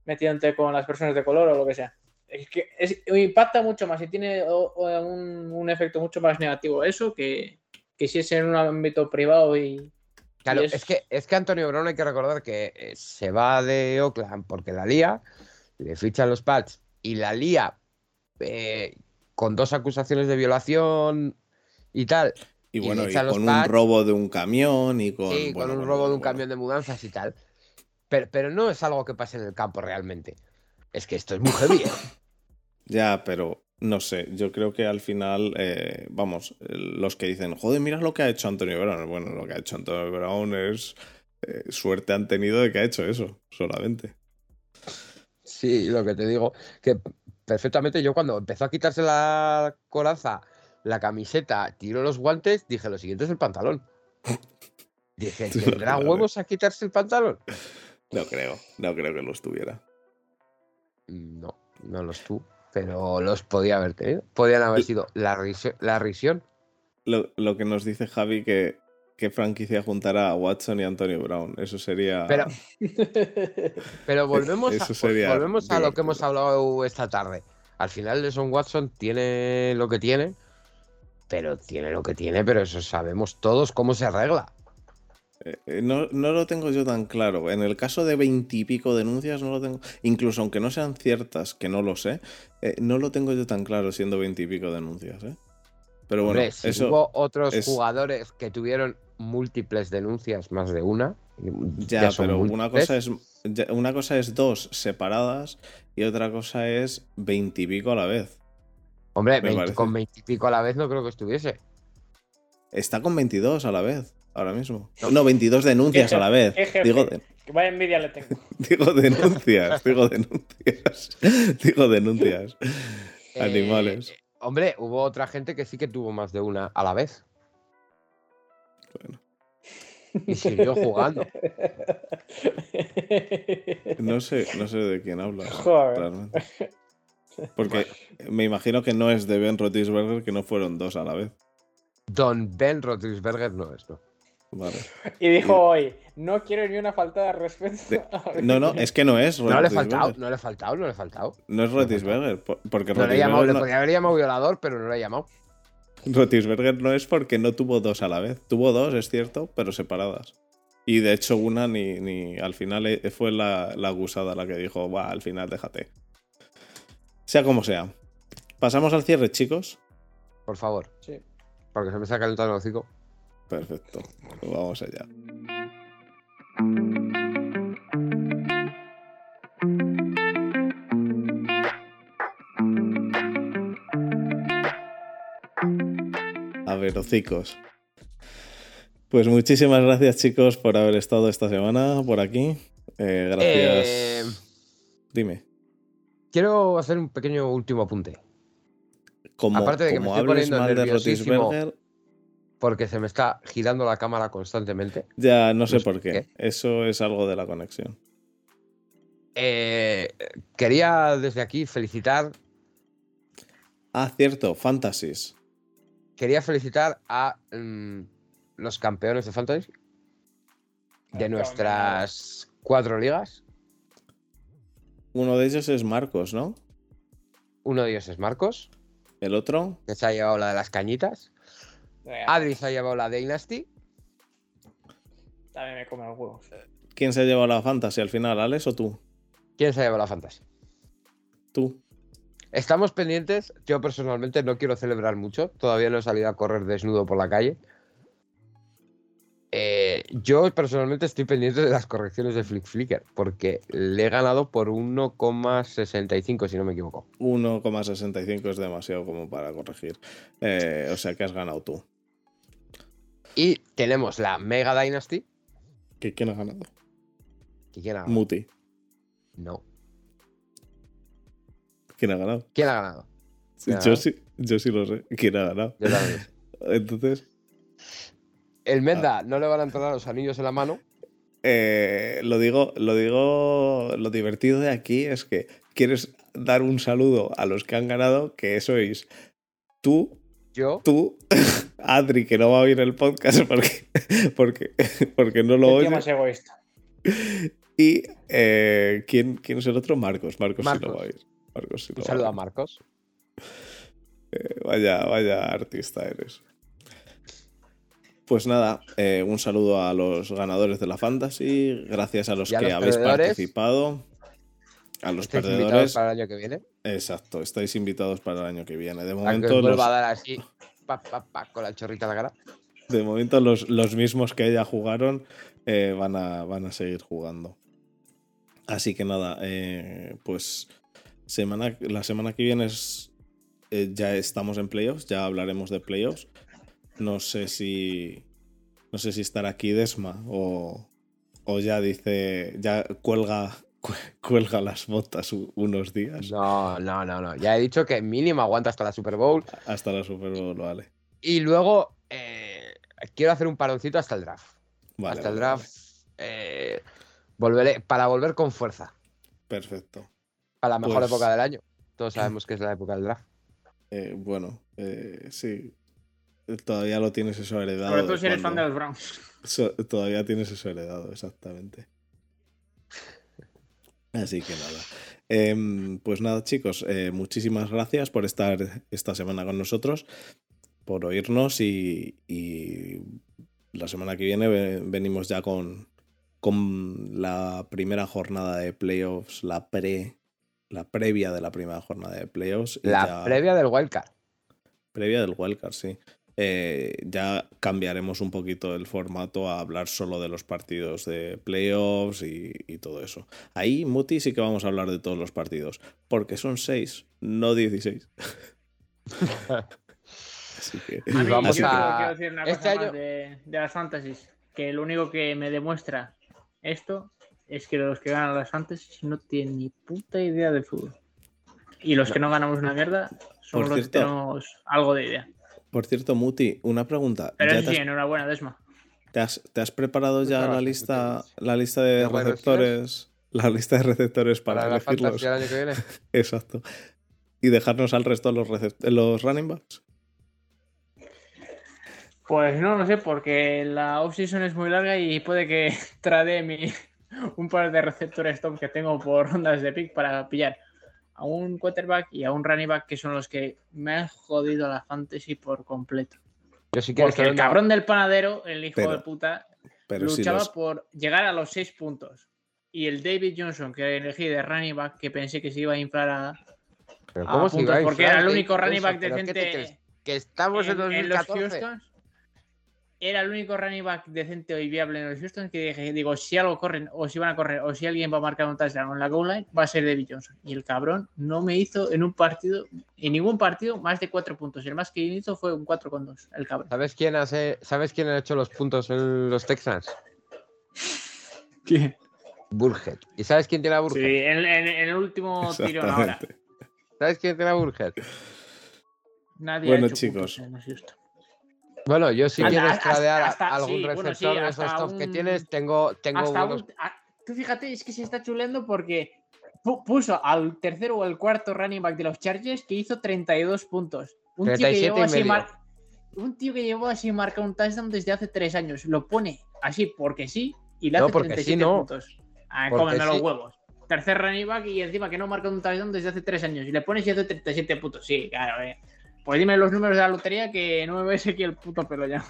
metiéndote con las personas de color o lo que sea. Es que es- impacta mucho más y tiene o- o un, un efecto mucho más negativo eso que, que si es en un ámbito privado y. Claro, y es... que, es que Antonio Brown hay que recordar que eh, se va de Oakland porque la lía, le fichan los Pats y la lía eh, con dos acusaciones de violación y tal. Y Y bueno, y con un robo de un camión y con. sí, bueno, con un bueno, robo de un camión de mudanzas y tal. Pero, pero no es algo que pase en el campo realmente. Es que esto es muy heavy. ¿eh? Ya, pero no sé, yo creo que al final, eh, vamos, los que dicen, joder, mira lo que ha hecho Antonio Brown. Bueno, lo que ha hecho Antonio Brown es eh, suerte han tenido de que ha hecho eso, solamente. Sí, lo que te digo, que perfectamente yo cuando empezó a quitarse la coraza, la camiseta, tiró los guantes, dije, lo siguiente es el pantalón. Dije, ¿tendrá huevos a quitarse el pantalón? No creo, no creo que los tuviera. No, no los tú, pero los podía haber tenido. Podían haber sido la, risio- la risión. Lo, lo que nos dice Javi que, que franquicia juntará a Watson y Antonio Brown. Eso sería. Pero, pero volvemos, a, Eso sería volvemos a lo que hemos hablado esta tarde. Al final, Deson Watson tiene lo que tiene, pero tiene lo que tiene, pero eso sabemos todos cómo se arregla. Eh, eh, No, no lo tengo yo tan claro. En el caso de veintipico denuncias, no lo tengo. Incluso aunque no sean ciertas, que no lo sé, eh, no lo tengo yo tan claro siendo veintipico denuncias, ¿eh? Pero bueno, Hombre, si eso. hubo otros es- jugadores que tuvieron múltiples denuncias, más de una. Ya, pero una cosa, es, una cosa es dos separadas y otra cosa es veintipico a la vez. Hombre, me 20 parece. con veintipico a la vez no creo que estuviese. Está con 22 a la vez, ahora mismo. No. No, 22 denuncias a la vez. Digo, de- Que vaya envidia le tengo. digo denuncias, digo denuncias. Digo denuncias. Eh, Animales. hombre, hubo otra gente que sí que tuvo más de una a la vez. Bueno. Y siguió jugando. No sé, no sé de quién hablas. Joder. realmente. Porque me imagino que no es de Ben Roethlisberger que no fueron dos a la vez. Don Ben Roethlisberger no es, no. Vale. Y dijo hoy, no quiero ni una falta de respeto. De- No, no, es que no es No le he faltado, no le he faltado, no le he faltado. No es Roethlisberger, por- porque No le he llamado, Roethlisberger le no, podría haber llamado violador, pero no le he llamado. Roethlisberger no es porque no tuvo dos a la vez. Tuvo dos, es cierto, pero separadas. Y de hecho una ni, ni al final eh, fue la, la gusada la que dijo, va, al final déjate sea como sea. Pasamos al cierre, chicos. Por favor. Sí. Porque se me está calentando el hocico. Perfecto. Pues vamos allá. A ver, hocicos. Pues muchísimas gracias, chicos, por haber estado esta semana por aquí. Eh, gracias. Eh, Dime quiero hacer un pequeño último apunte. Como, aparte de que me estoy hables poniendo mal de nerviosísimo. Rotisberger, Porque se me está girando la cámara constantemente. ya no sé No sé por qué. Eso es algo de la conexión. Eh, quería desde aquí felicitar. Ah, cierto, Fantasies. Quería felicitar a mm, los campeones de Fantasy de nuestras cuatro ligas. Uno de ellos es Marcos, ¿no? Uno de ellos es Marcos, El otro, que se ha llevado la de las cañitas. Adri se ha llevado la Dynasty. También me come los huevos. ¿quién se ha llevado la Fantasy al final, Alex o tú? ¿Quién se ha llevado la Fantasy? Tú. Estamos pendientes. Yo personalmente no quiero celebrar mucho. Todavía no he salido a correr desnudo por la calle. Eh, yo personalmente estoy pendiente de las correcciones de Flick Flicker. Porque le he ganado por 1,65 si no me equivoco. 1,65 es demasiado como para corregir. Eh, o sea que has ganado tú. Y tenemos la Mega Dynasty. ¿Qué, ¿Quién ha ganado? ¿Y ¿Quién ha ganado? Muti. No. ¿Quién ha ganado? ¿Quién ha ganado? ¿Quién ha Yo sí, yo sí lo sé. ¿Quién ha ganado? Yo también. Entonces, El Menda no le van a entrar los anillos en la mano. eh, lo digo, lo digo, lo divertido de aquí es que quieres dar un saludo a los que han ganado, que sois tú, Yo. tú, Adri, que no va a oír el podcast porque, porque, porque no lo oye, más egoísta. y eh, ¿quién, ¿quién es el otro? Marcos. Marcos, sí lo Marcos. va a oír. Marcos sí Un lo va saludo a oír. Marcos. Eh, vaya, vaya artista eres. Pues nada, eh, un saludo a los ganadores de la Fantasy, gracias a los que los habéis participado. A los Estáis invitados perdedores, para el año que viene. exacto, estáis invitados para el año que viene. De que momento, os los, a dar así. Pa, pa, pa, con la chorrita la cara. de momento los, los mismos que ya jugaron eh, van, a, van a seguir jugando. Así que nada, eh, pues semana, la semana que viene es, eh, ya estamos en playoffs, ya hablaremos de playoffs. No sé si. No sé si estará aquí Desma o, o ya dice. Ya cuelga, cu- cuelga las botas unos días. No, no, no, no. Ya he dicho que mínimo aguanta hasta la Super Bowl. Hasta la Super Bowl, vale. Y luego eh, quiero hacer un paroncito hasta el draft. Vale, hasta el vale, draft. eh, volveré, para volver con fuerza. Perfecto. A la mejor Pues- época del año. Todos sabemos que es la época del draft. Eh, bueno, sí. Todavía lo tienes eso heredado. Sobre todo si eres fan de los Browns. So- todavía tienes eso heredado, exactamente. Así que nada. Em, pues nada, chicos, eh, muchísimas gracias por estar esta semana con nosotros, por oírnos y, y la semana que viene ve- venimos ya con, con la primera jornada de playoffs, la pre, la previa de la primera jornada de playoffs. La ya- previa del Wildcard. Previa del wildcard, sí. Eh, ya cambiaremos un poquito el formato a hablar solo de los partidos de playoffs y, y todo eso. Ahí, Muti, sí que vamos a hablar de todos los partidos, porque son seis, no 16. Así que... Y vamos yo a- quiero decir una este cosa más año- de, de las fantasies. Que lo único que me demuestra esto es que los que ganan las fantasies no tienen ni puta idea de fútbol. Y los que no ganamos una mierda somos los que tenemos algo de idea. Por cierto, Muti, una pregunta. Pero ¿Ya eso te, sí, has, enhorabuena, Desma. te has- te has preparado ya la lista, la lista de ¿De wide receptores? La lista de receptores para, Para la elegirlos. del año que viene. Exacto. Y dejarnos al resto los, los running backs. Pues no, no sé, porque la off-season es muy larga y puede que trade mi, un par de receptores top que tengo por rondas de pick para pillar a un quarterback y a un running back que son los que me han jodido la fantasy por completo. Yo si quieres Porque el cabrón del panadero, el hijo Pero- de puta, Pero si luchaba los, por llegar a los seis puntos. Y el David Johnson que elegí de running back, que pensé que se iba a inflar a, Pero a ¿cómo se puntos, iba a porque era el David único running back ¿Pero qué te decente? Que estamos en, en, en los 2014. Houston era el único running back decente y viable en los Houston que dije, digo, si algo corren o si van a correr o si alguien va a marcar un touchdown en la goal line, va a ser David Johnson. Y el cabrón no me hizo en un partido En ningún partido más de 4 puntos. El más que hizo fue un 4 con 2, el cabrón. ¿Sabes quién, hace, ¿Sabes quién ha hecho los puntos en los Texans? ¿Quién? Burhead. ¿Y sabes quién tiene a Burhead? Sí, en, en- en el último tirón ahora. ¿Sabes quién tiene a Burhead? Nadie Bueno, ha hecho chicos. puntos en Houston. Bueno, yo si Hasta- quieres hasta- tradear hasta- algún sí, bueno, receptor sí, de esos top que un- tienes, tengo, tengo Hasta buenos... un- a- tú fíjate, es que se está chuleando porque pu- puso al tercero o al cuarto running back de los Chargers que hizo 32 puntos. Un tío que 37 llevó así mar- un tío que llevó así marca un touchdown desde hace 3 años. Lo pone así porque sí y le No, hace porque sí, 37 no. puntos. Ah, cómeme los huevos. Tercer running back y encima que no marca un touchdown desde hace 3 años. Y le pones y hace 37 puntos. Sí, claro, eh. Pues dime los números de la lotería que no me ves aquí el puto pelo ya.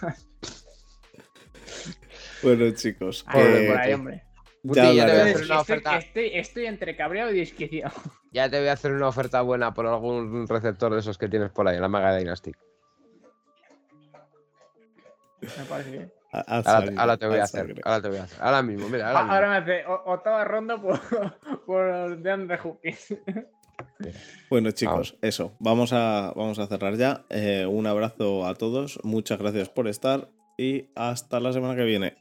Bueno, chicos, por ahí, hombre. Guti, Ya ya, te voy a hacer Estoy, una estoy- oferta, estoy- estoy entre cabreado y desquiciado. ya te voy a hacer una oferta buena por algún receptor de esos que tienes por ahí, en la Maga Dynasty. Me parece bien. ha- ha Ahora, te voy a hacer, ahora te voy a hacer. Ahora mismo, mira, ahora Ah, mismo. Ahora me hace octava ronda por, por DeAndre Hopkins. Bueno, chicos, eso. Vamos a, vamos a cerrar ya. Eh, un abrazo a todos. Muchas gracias por estar. Y hasta la semana que viene.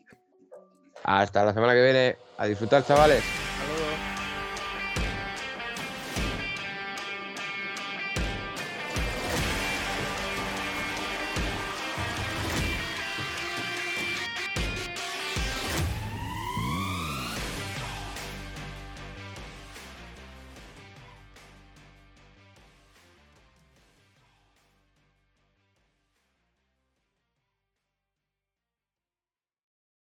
Hasta la semana que viene. A disfrutar, chavales.